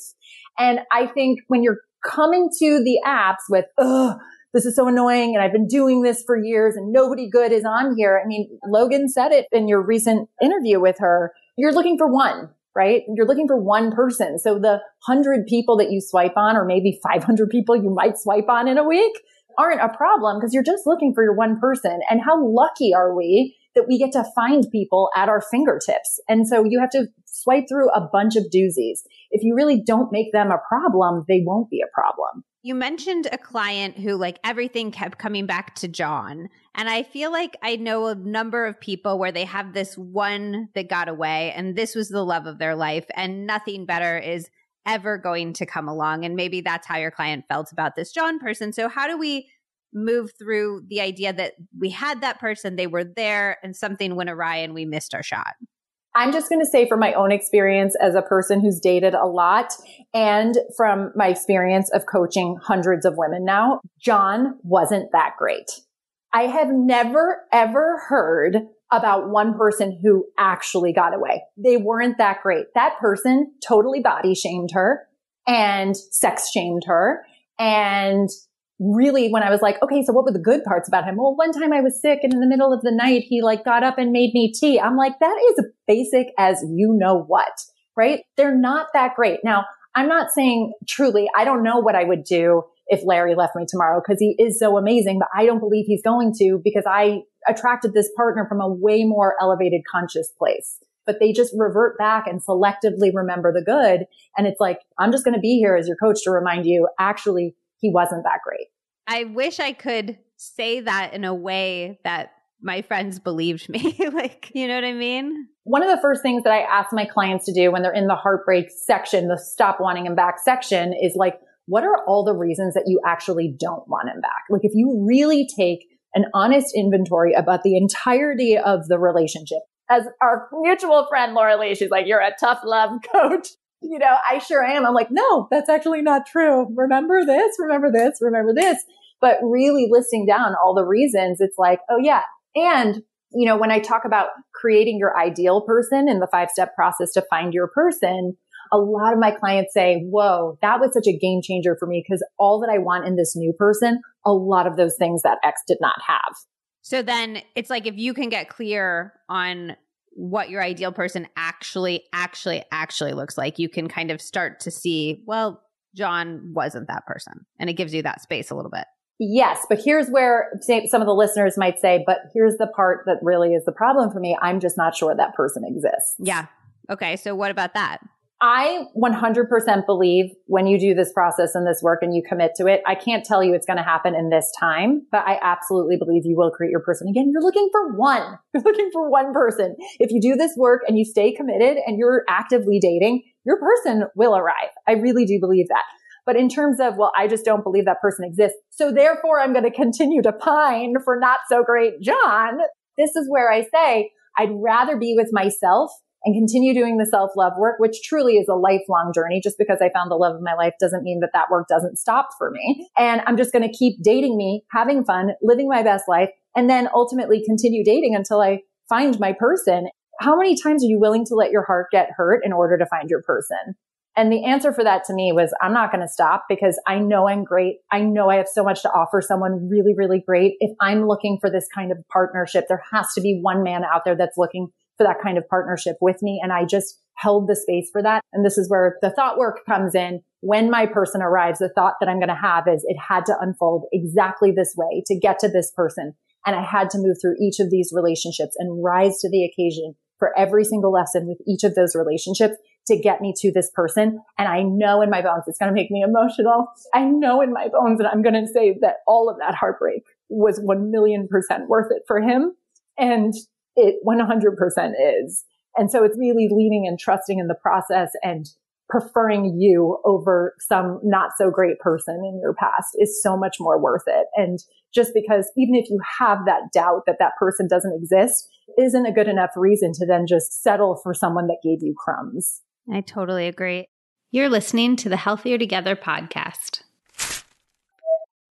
And I think when you're coming to the apps with, ugh, this is so annoying and I've been doing this for years and nobody good is on here. I mean, Logan said it in your recent interview with her. You're looking for one, right? You're looking for one person. So the hundred people that you swipe on or maybe 500 people you might swipe on in a week aren't a problem because you're just looking for your one person. And how lucky are we that we get to find people at our fingertips? And so you have to swipe through a bunch of doozies. If you really don't make them a problem, they won't be a problem. You mentioned a client who, like, everything kept coming back to John. And I feel like I know a number of people where they have this one that got away, and this was the love of their life, and nothing better is ever going to come along. And maybe that's how your client felt about this John person. So, how do we move through the idea that we had that person, they were there, and something went awry and we missed our shot? I'm just going to say from my own experience as a person who's dated a lot and from my experience of coaching hundreds of women now, John wasn't that great. I have never ever heard about one person who actually got away. They weren't that great. That person totally body shamed her and sex shamed her and really when I was like, okay, so what were the good parts about him? Well, one time I was sick and in the middle of the night, he like got up and made me tea. I'm like, that is basic as you know what, right? They're not that great. Now, I'm not saying truly, I don't know what I would do if Larry left me tomorrow because he is so amazing, but I don't believe he's going to because I attracted this partner from a way more elevated conscious place. But they just revert back and selectively remember the good. And it's like, I'm just going to be here as your coach to remind you, actually, he wasn't that great. I wish I could say that in a way that my friends believed me. like, you know what I mean? One of the first things that I ask my clients to do when they're in the heartbreak section, the stop wanting him back section is like, what are all the reasons that you actually don't want him back? Like, if you really take an honest inventory about the entirety of the relationship, as our mutual friend Laura Lee, she's like, you're a tough love coach you know, I sure am. I'm like, no, that's actually not true. Remember this, remember this, remember this. But really listing down all the reasons, it's like, oh yeah. And, you know, when I talk about creating your ideal person in the five step process to find your person, a lot of my clients say, whoa, that was such a game changer for me because all that I want in this new person, a lot of those things that X did not have. So then it's like if you can get clear on what your ideal person actually, actually, actually looks like, you can kind of start to see, well, John wasn't that person. And it gives you that space a little bit. Yes, but here's where some of the listeners might say, but here's the part that really is the problem for me. I'm just not sure that person exists. Yeah. Okay. So what about that? I 100% believe when you do this process and this work and you commit to it, I can't tell you it's going to happen in this time, but I absolutely believe you will create your person. Again, you're looking for one. You're looking for one person. If you do this work and you stay committed and you're actively dating, your person will arrive. I really do believe that. But in terms of, well, I just don't believe that person exists. So therefore I'm going to continue to pine for not so great John. This is where I say I'd rather be with myself and continue doing the self love work, which truly is a lifelong journey. Just because I found the love of my life doesn't mean that that work doesn't stop for me. And I'm just going to keep dating me, having fun, living my best life, and then ultimately continue dating until I find my person. How many times are you willing to let your heart get hurt in order to find your person? And the answer for that to me was, I'm not going to stop because I know I'm great. I know I have so much to offer someone really, really great. If I'm looking for this kind of partnership, there has to be one man out there that's looking for that kind of partnership with me. And I just held the space for that. And this is where the thought work comes in. When my person arrives, the thought that I'm going to have is it had to unfold exactly this way to get to this person. And I had to move through each of these relationships and rise to the occasion for every single lesson with each of those relationships to get me to this person. And I know in my bones, it's going to make me emotional. I know in my bones that I'm going to say that all of that heartbreak was 1 million percent worth it for him. And it 100% is. And so it's really leaning and trusting in the process and preferring you over some not so great person in your past is so much more worth it. And just because even if you have that doubt that that person doesn't exist isn't a good enough reason to then just settle for someone that gave you crumbs. I totally agree. You're listening to the Healthier Together podcast.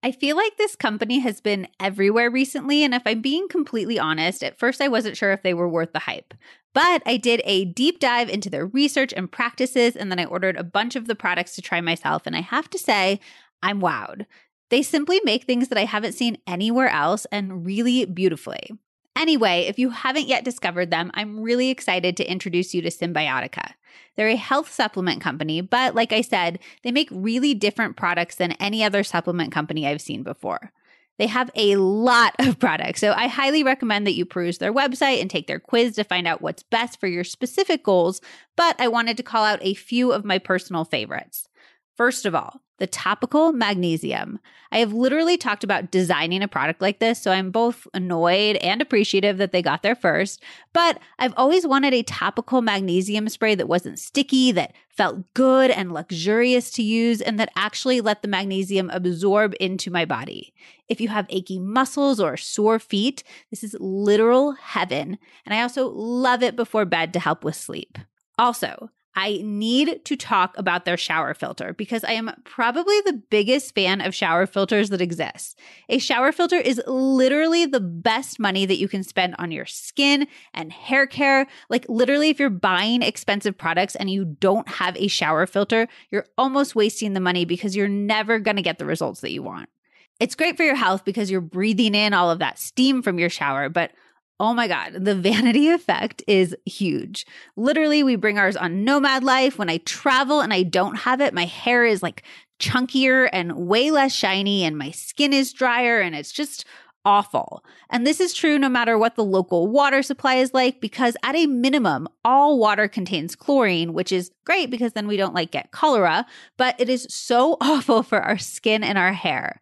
I feel like this company has been everywhere recently. And if I'm being completely honest, at first I wasn't sure if they were worth the hype. But I did a deep dive into their research and practices, and then I ordered a bunch of the products to try myself. And I have to say, I'm wowed. They simply make things that I haven't seen anywhere else and really beautifully. Anyway, if you haven't yet discovered them, I'm really excited to introduce you to Cymbiotika. They're a health supplement company, but like I said, they make really different products than any other supplement company I've seen before. They have a lot of products, so I highly recommend that you peruse their website and take their quiz to find out what's best for your specific goals. But I wanted to call out a few of my personal favorites. First of all, the topical magnesium. I have literally talked about designing a product like this, so I'm both annoyed and appreciative that they got there first. But I've always wanted a topical magnesium spray that wasn't sticky, that felt good and luxurious to use, and that actually let the magnesium absorb into my body. If you have achy muscles or sore feet, this is literal heaven. And I also love it before bed to help with sleep. Also, I need to talk about their shower filter because I am probably the biggest fan of shower filters that exist. A shower filter is literally the best money that you can spend on your skin and hair care. Like, literally, if you're buying expensive products and you don't have a shower filter, you're almost wasting the money because you're never going to get the results that you want. It's great for your health because you're breathing in all of that steam from your shower, but Oh my God, the vanity effect is huge. Literally, we bring ours on nomad life. When I travel and I don't have it, my hair is like chunkier and way less shiny, and my skin is drier, and it's just awful. And this is true no matter what the local water supply is like, because at a minimum, all water contains chlorine, which is great because then we don't like get cholera, but it is so awful for our skin and our hair.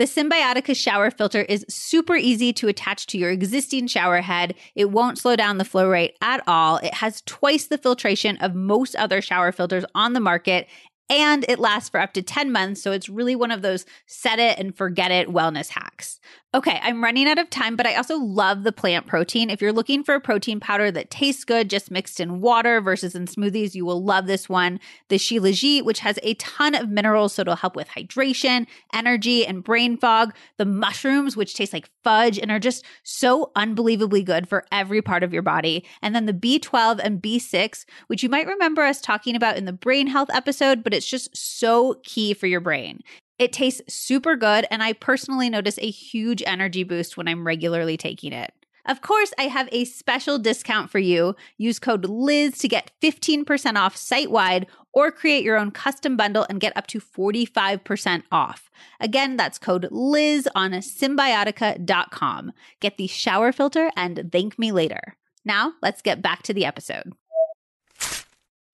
The Cymbiotika shower filter is super easy to attach to your existing shower head. It won't slow down the flow rate at all. It has twice the filtration of most other shower filters on the market and it lasts for up to 10 months. So it's really one of those set it and forget it wellness hacks. Okay, I'm running out of time, but I also love the plant protein. If you're looking for a protein powder that tastes good, just mixed in water versus in smoothies, you will love this one. The Shilajit, which has a ton of minerals, so it'll help with hydration, energy, and brain fog. The mushrooms, which taste like fudge and are just so unbelievably good for every part of your body. And then the B12 and B6, which you might remember us talking about in the brain health episode, but it's just so key for your brain. It tastes super good, and I personally notice a huge energy boost when I'm regularly taking it. Of course, I have a special discount for you. Use code Liz to get 15% off site wide or create your own custom bundle and get up to 45% off. Again, that's code Liz on cymbiotika.com. Get the shower filter and thank me later. Now, let's get back to the episode.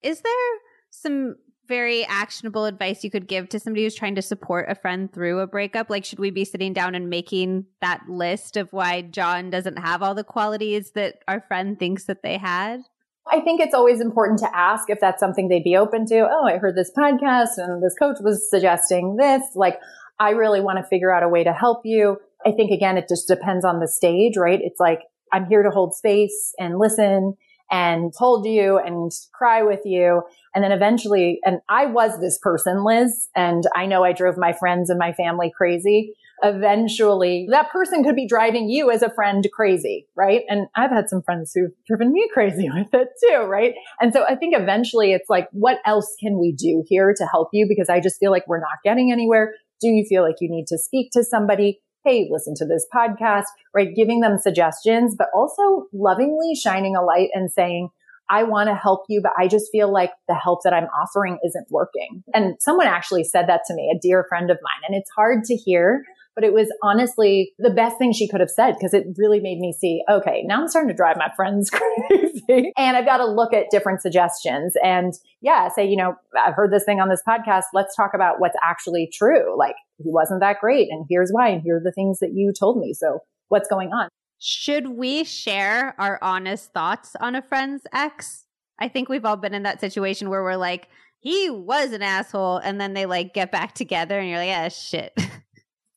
Is there some very actionable advice you could give to somebody who's trying to support a friend through a breakup? Like, should we be sitting down and making that list of why John doesn't have all the qualities that our friend thinks that they had? I think it's always important to ask if that's something they'd be open to. Oh, I heard this podcast and this coach was suggesting this. Like, I really want to figure out a way to help you. I think again, it just depends on the stage, right? It's like, I'm here to hold space and listen and hold you and cry with you. And then eventually, and I was this person, Liz, and I know I drove my friends and my family crazy. Eventually, that person could be driving you as a friend crazy, right? And I've had some friends who've driven me crazy with it too, right? And so I think eventually it's like, what else can we do here to help you? Because I just feel like we're not getting anywhere. Do you feel like you need to speak to somebody? Hey, listen to this podcast, right? Giving them suggestions, but also lovingly shining a light and saying, I want to help you, but I just feel like the help that I'm offering isn't working. And someone actually said that to me, a dear friend of mine. And it's hard to hear, but it was honestly the best thing she could have said because it really made me see, okay, now I'm starting to drive my friends crazy and I've got to look at different suggestions and yeah, say, you know, I've heard this thing on this podcast. Let's talk about what's actually true. Like he wasn't that great and here's why. And here are the things that you told me. So what's going on? Should we share our honest thoughts on a friend's ex? I think we've all been in that situation where we're like, he was an asshole. And then they like get back together and you're like, yeah, shit.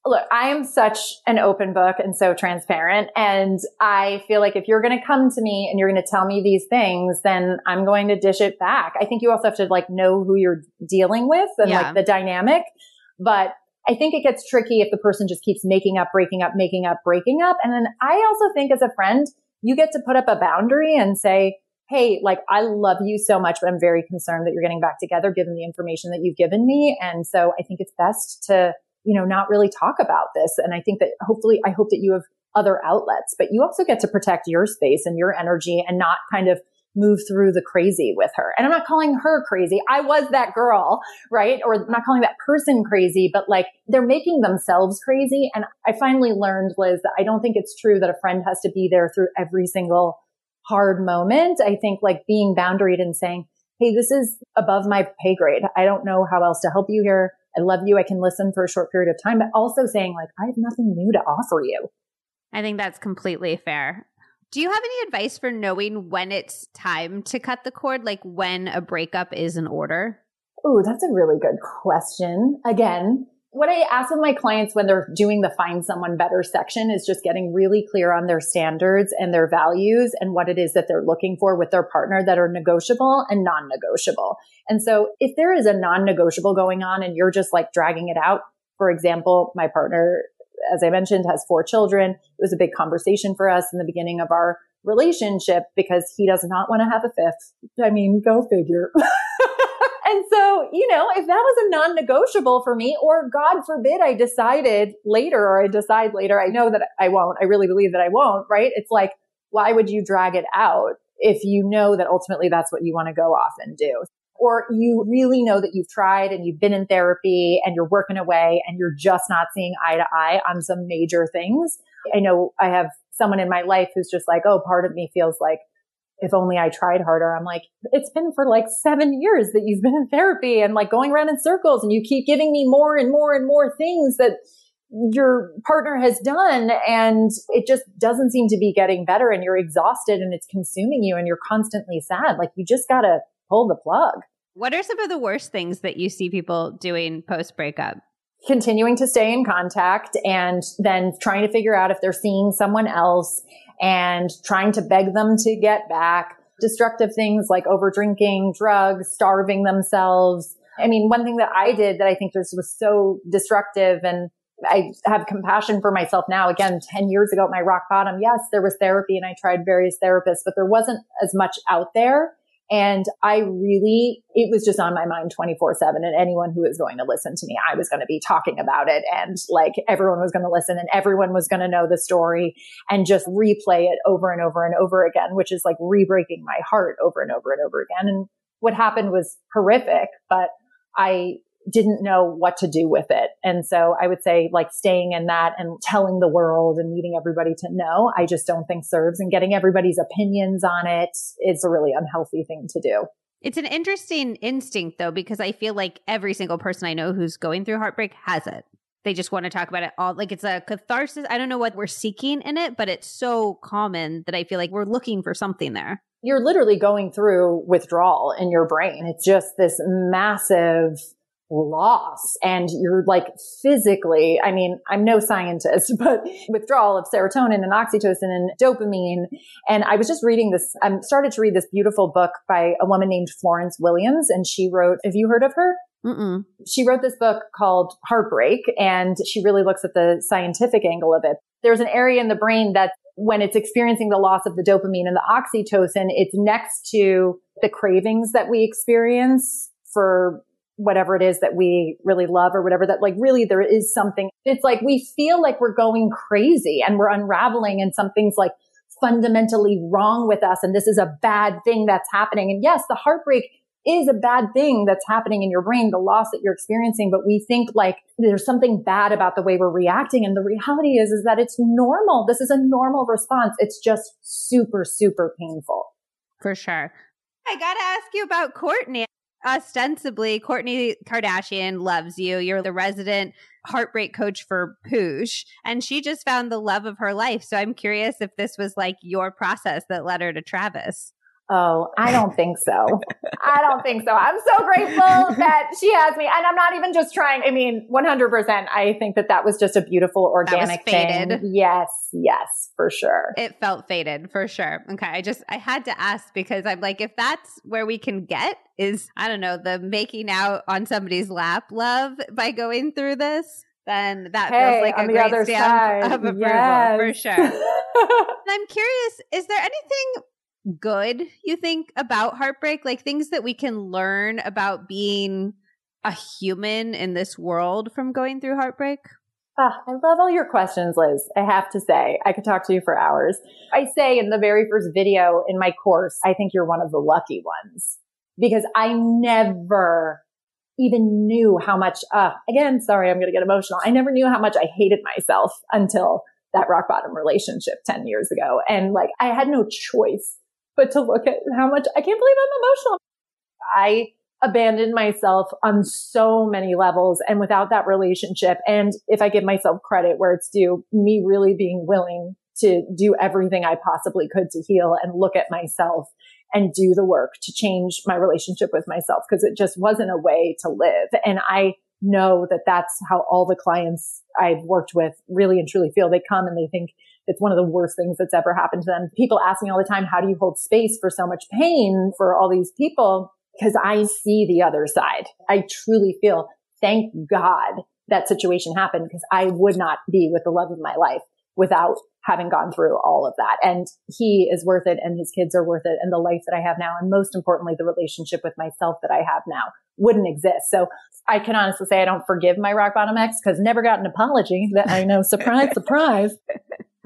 Look, I am such an open book and so transparent. And I feel like if you're going to come to me and you're going to tell me these things, then I'm going to dish it back. I think you also have to like know who you're dealing with and yeah. like the dynamic. But I think it gets tricky if the person just keeps making up, breaking up, making up, breaking up. And then I also think as a friend, you get to put up a boundary and say, Hey, like I love you so much, but I'm very concerned that you're getting back together given the information that you've given me. And so I think it's best to you know, not really talk about this. And I think that hopefully, I hope that you have other outlets, but you also get to protect your space and your energy and not kind of move through the crazy with her. And I'm not calling her crazy. I was that girl, right? Or I'm not calling that person crazy, but like they're making themselves crazy. And I finally learned, Liz, that I don't think it's true that a friend has to be there through every single hard moment. I think like being boundaried and saying, Hey, this is above my pay grade. I don't know how else to help you here. I love you. I can listen for a short period of time, but also saying like, I have nothing new to offer you. I think that's completely fair. Do you have any advice for knowing when it's time to cut the cord, like when a breakup is in order? Oh, that's a really good question. Again, what I ask with my clients when they're doing the find someone better section is just getting really clear on their standards and their values and what it is that they're looking for with their partner that are negotiable and non-negotiable. And so if there is a non-negotiable going on and you're just like dragging it out, for example, my partner as I mentioned, has four children. It was a big conversation for us in the beginning of our relationship because he does not want to have a fifth. I mean, go figure. and so, you know, if that was a non-negotiable for me, or God forbid I decided later, or I decide later, I know that I won't. I really believe that I won't, right? It's like, why would you drag it out if you know that ultimately that's what you want to go off and do? Or you really know that you've tried and you've been in therapy and you're working away and you're just not seeing eye to eye on some major things. I know I have someone in my life who's just like, oh, part of me feels like if only I tried harder. I'm like, it's been for like seven years that you've been in therapy and like going around in circles and you keep giving me more and more and more things that your partner has done and it just doesn't seem to be getting better and you're exhausted and it's consuming you and you're constantly sad. Like you just gotta pull the plug. What are some of the worst things that you see people doing post breakup? Continuing to stay in contact and then trying to figure out if they're seeing someone else and trying to beg them to get back. Destructive things like over drinking, drugs, starving themselves. I mean, one thing that I did that I think just was so destructive and I have compassion for myself now. Again, 10 years ago at my rock bottom, yes, there was therapy and I tried various therapists, but there wasn't as much out there and I really, it was just on my mind 24 seven. And anyone who was going to listen to me, I was going to be talking about it. And like everyone was going to listen and everyone was going to know the story and just replay it over and over and over again, which is like re-breaking my heart over and over and over again. And what happened was horrific, but I didn't know what to do with it. And so I would say like staying in that and telling the world and needing everybody to know, I just don't think serves and getting everybody's opinions on it is a really unhealthy thing to do. It's an interesting instinct though, because I feel like every single person I know who's going through heartbreak has it. They just want to talk about it all. Like it's a catharsis. I don't know what we're seeking in it, but it's so common that I feel like we're looking for something there. You're literally going through withdrawal in your brain. It's just this massive loss and you're like physically, I mean, I'm no scientist, but withdrawal of serotonin and oxytocin and dopamine. And I was just reading this, I started to read this beautiful book by a woman named Florence Williams and she wrote, have you heard of her? Mm-mm. She wrote this book called Heartbreak and she really looks at the scientific angle of it. There's an area in the brain that when it's experiencing the loss of the dopamine and the oxytocin, it's next to the cravings that we experience for whatever it is that we really love or whatever that like really there is something. It's like we feel like we're going crazy and we're unraveling and something's like fundamentally wrong with us. And this is a bad thing that's happening. And yes, the heartbreak is a bad thing that's happening in your brain, the loss that you're experiencing. But we think like there's something bad about the way we're reacting. And the reality is, is that it's normal. This is a normal response. It's just super, super painful. For sure. I got to ask you about Kourtney ostensibly Kourtney Kardashian loves you. You're the resident heartbreak coach for Poosh, and she just found the love of her life. So I'm curious if this was like your process that led her to Travis. Oh, I don't think so. I don't think so. I'm so grateful that she has me. And I'm not even just trying. I mean, 100%. I think that that was just a beautiful organic thing. Yes. Yes, for sure. It felt fated for sure. Okay. I just, I had to ask because I'm like, if that's where we can get is, I don't know, the making out on somebody's lap love by going through this, then that hey, feels like a great stamp side. of approval yes. for sure. I'm curious, is there anything good you think about heartbreak like things that we can learn about being a human in this world from going through heartbreak? Oh, I love all your questions, Liz. I have to say, I could talk to you for hours. I say in the very first video in my course, I think you're one of the lucky ones because I never even knew how much, uh, again, sorry, I'm going to get emotional. I never knew how much I hated myself until that rock bottom relationship 10 years ago. And like, I had no choice but to look at how much I can't believe I'm emotional. I abandoned myself on so many levels and without that relationship. And if I give myself credit where it's due, me really being willing to do everything I possibly could to heal and look at myself and do the work to change my relationship with myself because it just wasn't a way to live. And I know that that's how all the clients I've worked with really and truly feel. They come and they think it's one of the worst things that's ever happened to them. People ask me all the time, how do you hold space for so much pain for all these people? Because I see the other side. I truly feel, thank God that situation happened because I would not be with the love of my life without having gone through all of that. And he is worth it and his kids are worth it and the life that I have now. And most importantly, the relationship with myself that I have now wouldn't exist. So I can honestly say I don't forgive my rock bottom ex because never got an apology that I know. surprise, surprise.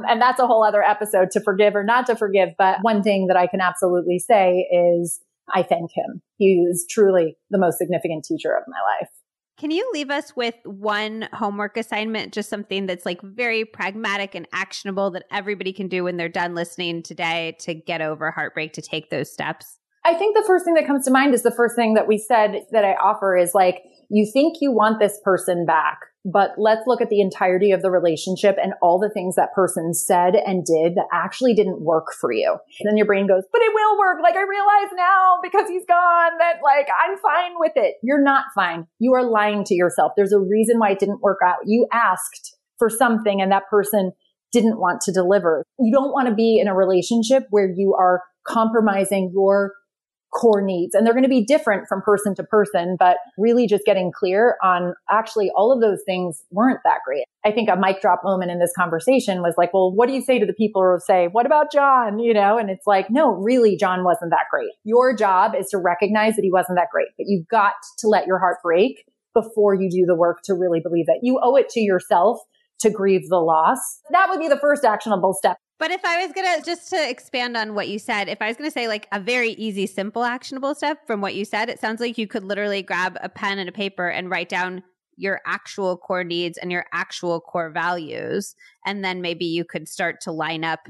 And that's a whole other episode to forgive or not to forgive. But one thing that I can absolutely say is I thank him. He is truly the most significant teacher of my life. Can you leave us with one homework assignment, just something that's like very pragmatic and actionable that everybody can do when they're done listening today to get over heartbreak, to take those steps? I think the first thing that comes to mind is the first thing that we said that I offer is like, you think you want this person back, but let's look at the entirety of the relationship and all the things that person said and did that actually didn't work for you. And then your brain goes, but it will work. Like I realize now because he's gone that like I'm fine with it. You're not fine. You are lying to yourself. There's a reason why it didn't work out. You asked for something and that person didn't want to deliver. You don't want to be in a relationship where you are compromising your core needs. And they're going to be different from person to person, but really just getting clear on actually all of those things weren't that great. I think a mic drop moment in this conversation was like, well, what do you say to the people who say, what about John? You know, and it's like, no, really, John wasn't that great. Your job is to recognize that he wasn't that great, but you've got to let your heart break before you do the work to really believe that you owe it to yourself to grieve the loss. That would be the first actionable step. But if I was going to, just to expand on what you said, if I was going to say like a very easy, simple, actionable step from what you said, it sounds like you could literally grab a pen and a paper and write down your actual core needs and your actual core values. And then maybe you could start to line up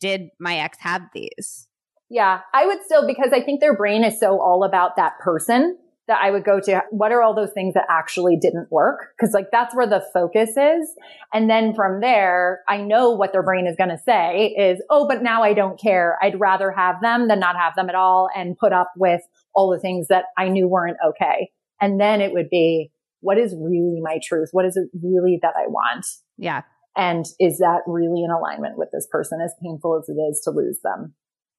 did my ex have these? Yeah, I would still, because I think their brain is so all about that person that I would go to what are all those things that actually didn't work? Cause like that's where the focus is. And then from there, I know what their brain is going to say is, Oh, but now I don't care. I'd rather have them than not have them at all and put up with all the things that I knew weren't okay. And then it would be, what is really my truth? What is it really that I want? Yeah. And is that really in alignment with this person as painful as it is to lose them?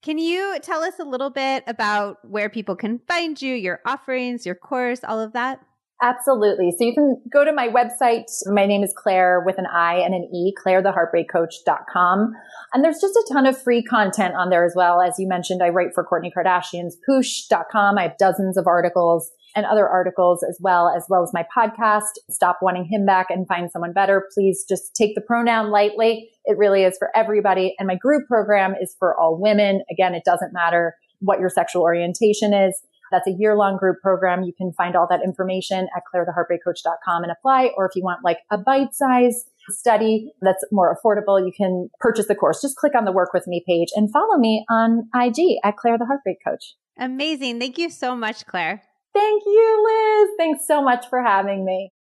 Can you tell us a little bit about where people can find you, your offerings, your course, all of that? Absolutely. So you can go to my website. My name is Claire with an I and an E, clairetheheartbreakcoach.com. And there's just a ton of free content on there as well. As you mentioned, I write for Kourtney Kardashian's Poosh.com. I have dozens of articles and other articles as well, as well as my podcast, Stop Wanting Him Back and Find Someone Better. Please just take the pronoun lightly. It really is for everybody. And my group program is for all women. Again, it doesn't matter what your sexual orientation is. That's a year long group program. You can find all that information at clairetheheartbreakcoach.com and apply. Or if you want like a bite size study that's more affordable, you can purchase the course. Just click on the work with me page and follow me on IG at Claire the Heartbreak Coach. Amazing. Thank you so much, Claire. Thank you, Liz. Thanks so much for having me.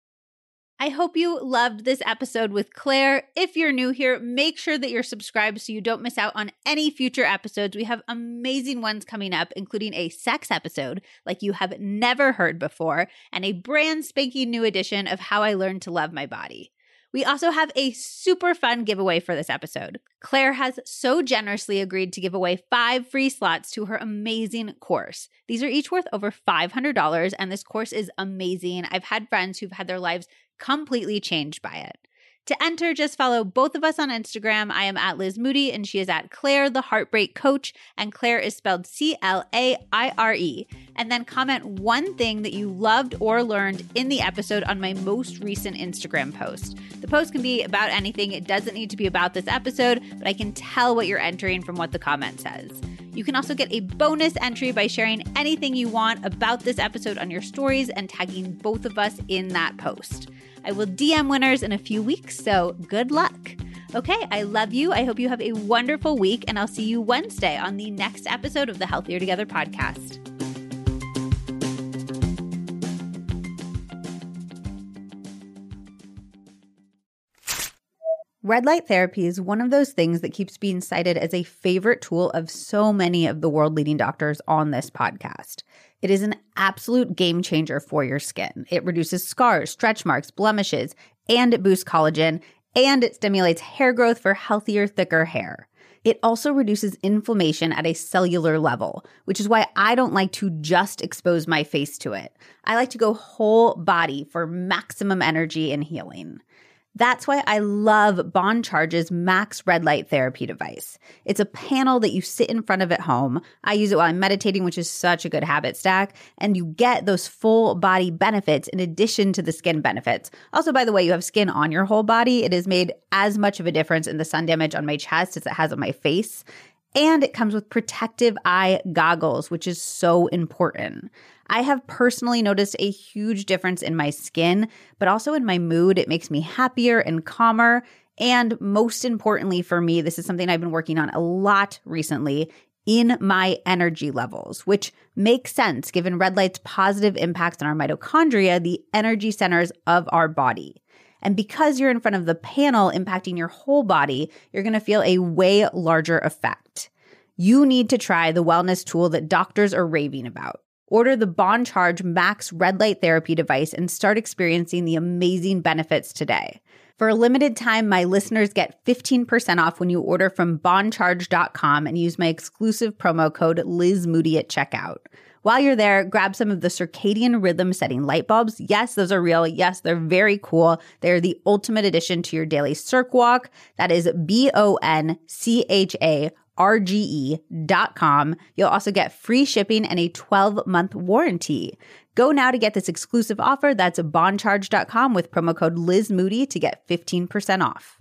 I hope you loved this episode with Claire. If you're new here, make sure that you're subscribed so you don't miss out on any future episodes. We have amazing ones coming up, including a sex episode like you have never heard before, and a brand spanking new edition of How I Learned to Love My Body. We also have a super fun giveaway for this episode. Claire has so generously agreed to give away five free slots to her amazing course. These are each worth over $500, and this course is amazing. I've had friends who've had their lives completely changed by it. To enter, just follow both of us on Instagram. I am at Liz Moody and she is at Claire the Heartbreak Coach. And Claire is spelled C L A I R E. And then comment one thing that you loved or learned in the episode on my most recent Instagram post. The post can be about anything, it doesn't need to be about this episode, but I can tell what you're entering from what the comment says. You can also get a bonus entry by sharing anything you want about this episode on your stories and tagging both of us in that post. I will DM winners in a few weeks, so good luck. Okay, I love you. I hope you have a wonderful week, and I'll see you Wednesday on the next episode of the Healthier Together podcast. Red light therapy is one of those things that keeps being cited as a favorite tool of so many of the world leading doctors on this podcast. It is an absolute game changer for your skin. It reduces scars, stretch marks, blemishes, and it boosts collagen, and it stimulates hair growth for healthier, thicker hair. It also reduces inflammation at a cellular level, which is why I don't like to just expose my face to it. I like to go whole body for maximum energy and healing. That's why I love Bon Charge's Max Red Light Therapy device. It's a panel that you sit in front of at home. I use it while I'm meditating, which is such a good habit stack. And you get those full body benefits in addition to the skin benefits. Also, by the way, you have skin on your whole body. It has made as much of a difference in the sun damage on my chest as it has on my face. And it comes with protective eye goggles, which is so important. I have personally noticed a huge difference in my skin, but also in my mood. It makes me happier and calmer. And most importantly for me, this is something I've been working on a lot recently in my energy levels, which makes sense given red light's positive impacts on our mitochondria, the energy centers of our body. And because you're in front of the panel impacting your whole body, you're going to feel a way larger effect. You need to try the wellness tool that doctors are raving about. Order the Bon Charge Max Red Light Therapy device and start experiencing the amazing benefits today. For a limited time, my listeners get 15% off when you order from boncharge.com and use my exclusive promo code LizMoody at checkout. While you're there, grab some of the circadian rhythm setting light bulbs. Yes, those are real. Yes, they're very cool. They're the ultimate addition to your daily circ walk. That is B O N C H A rge.com. You'll also get free shipping and a 12 month warranty. Go now to get this exclusive offer. That's boncharge.com with promo code Liz Moody to get 15% off.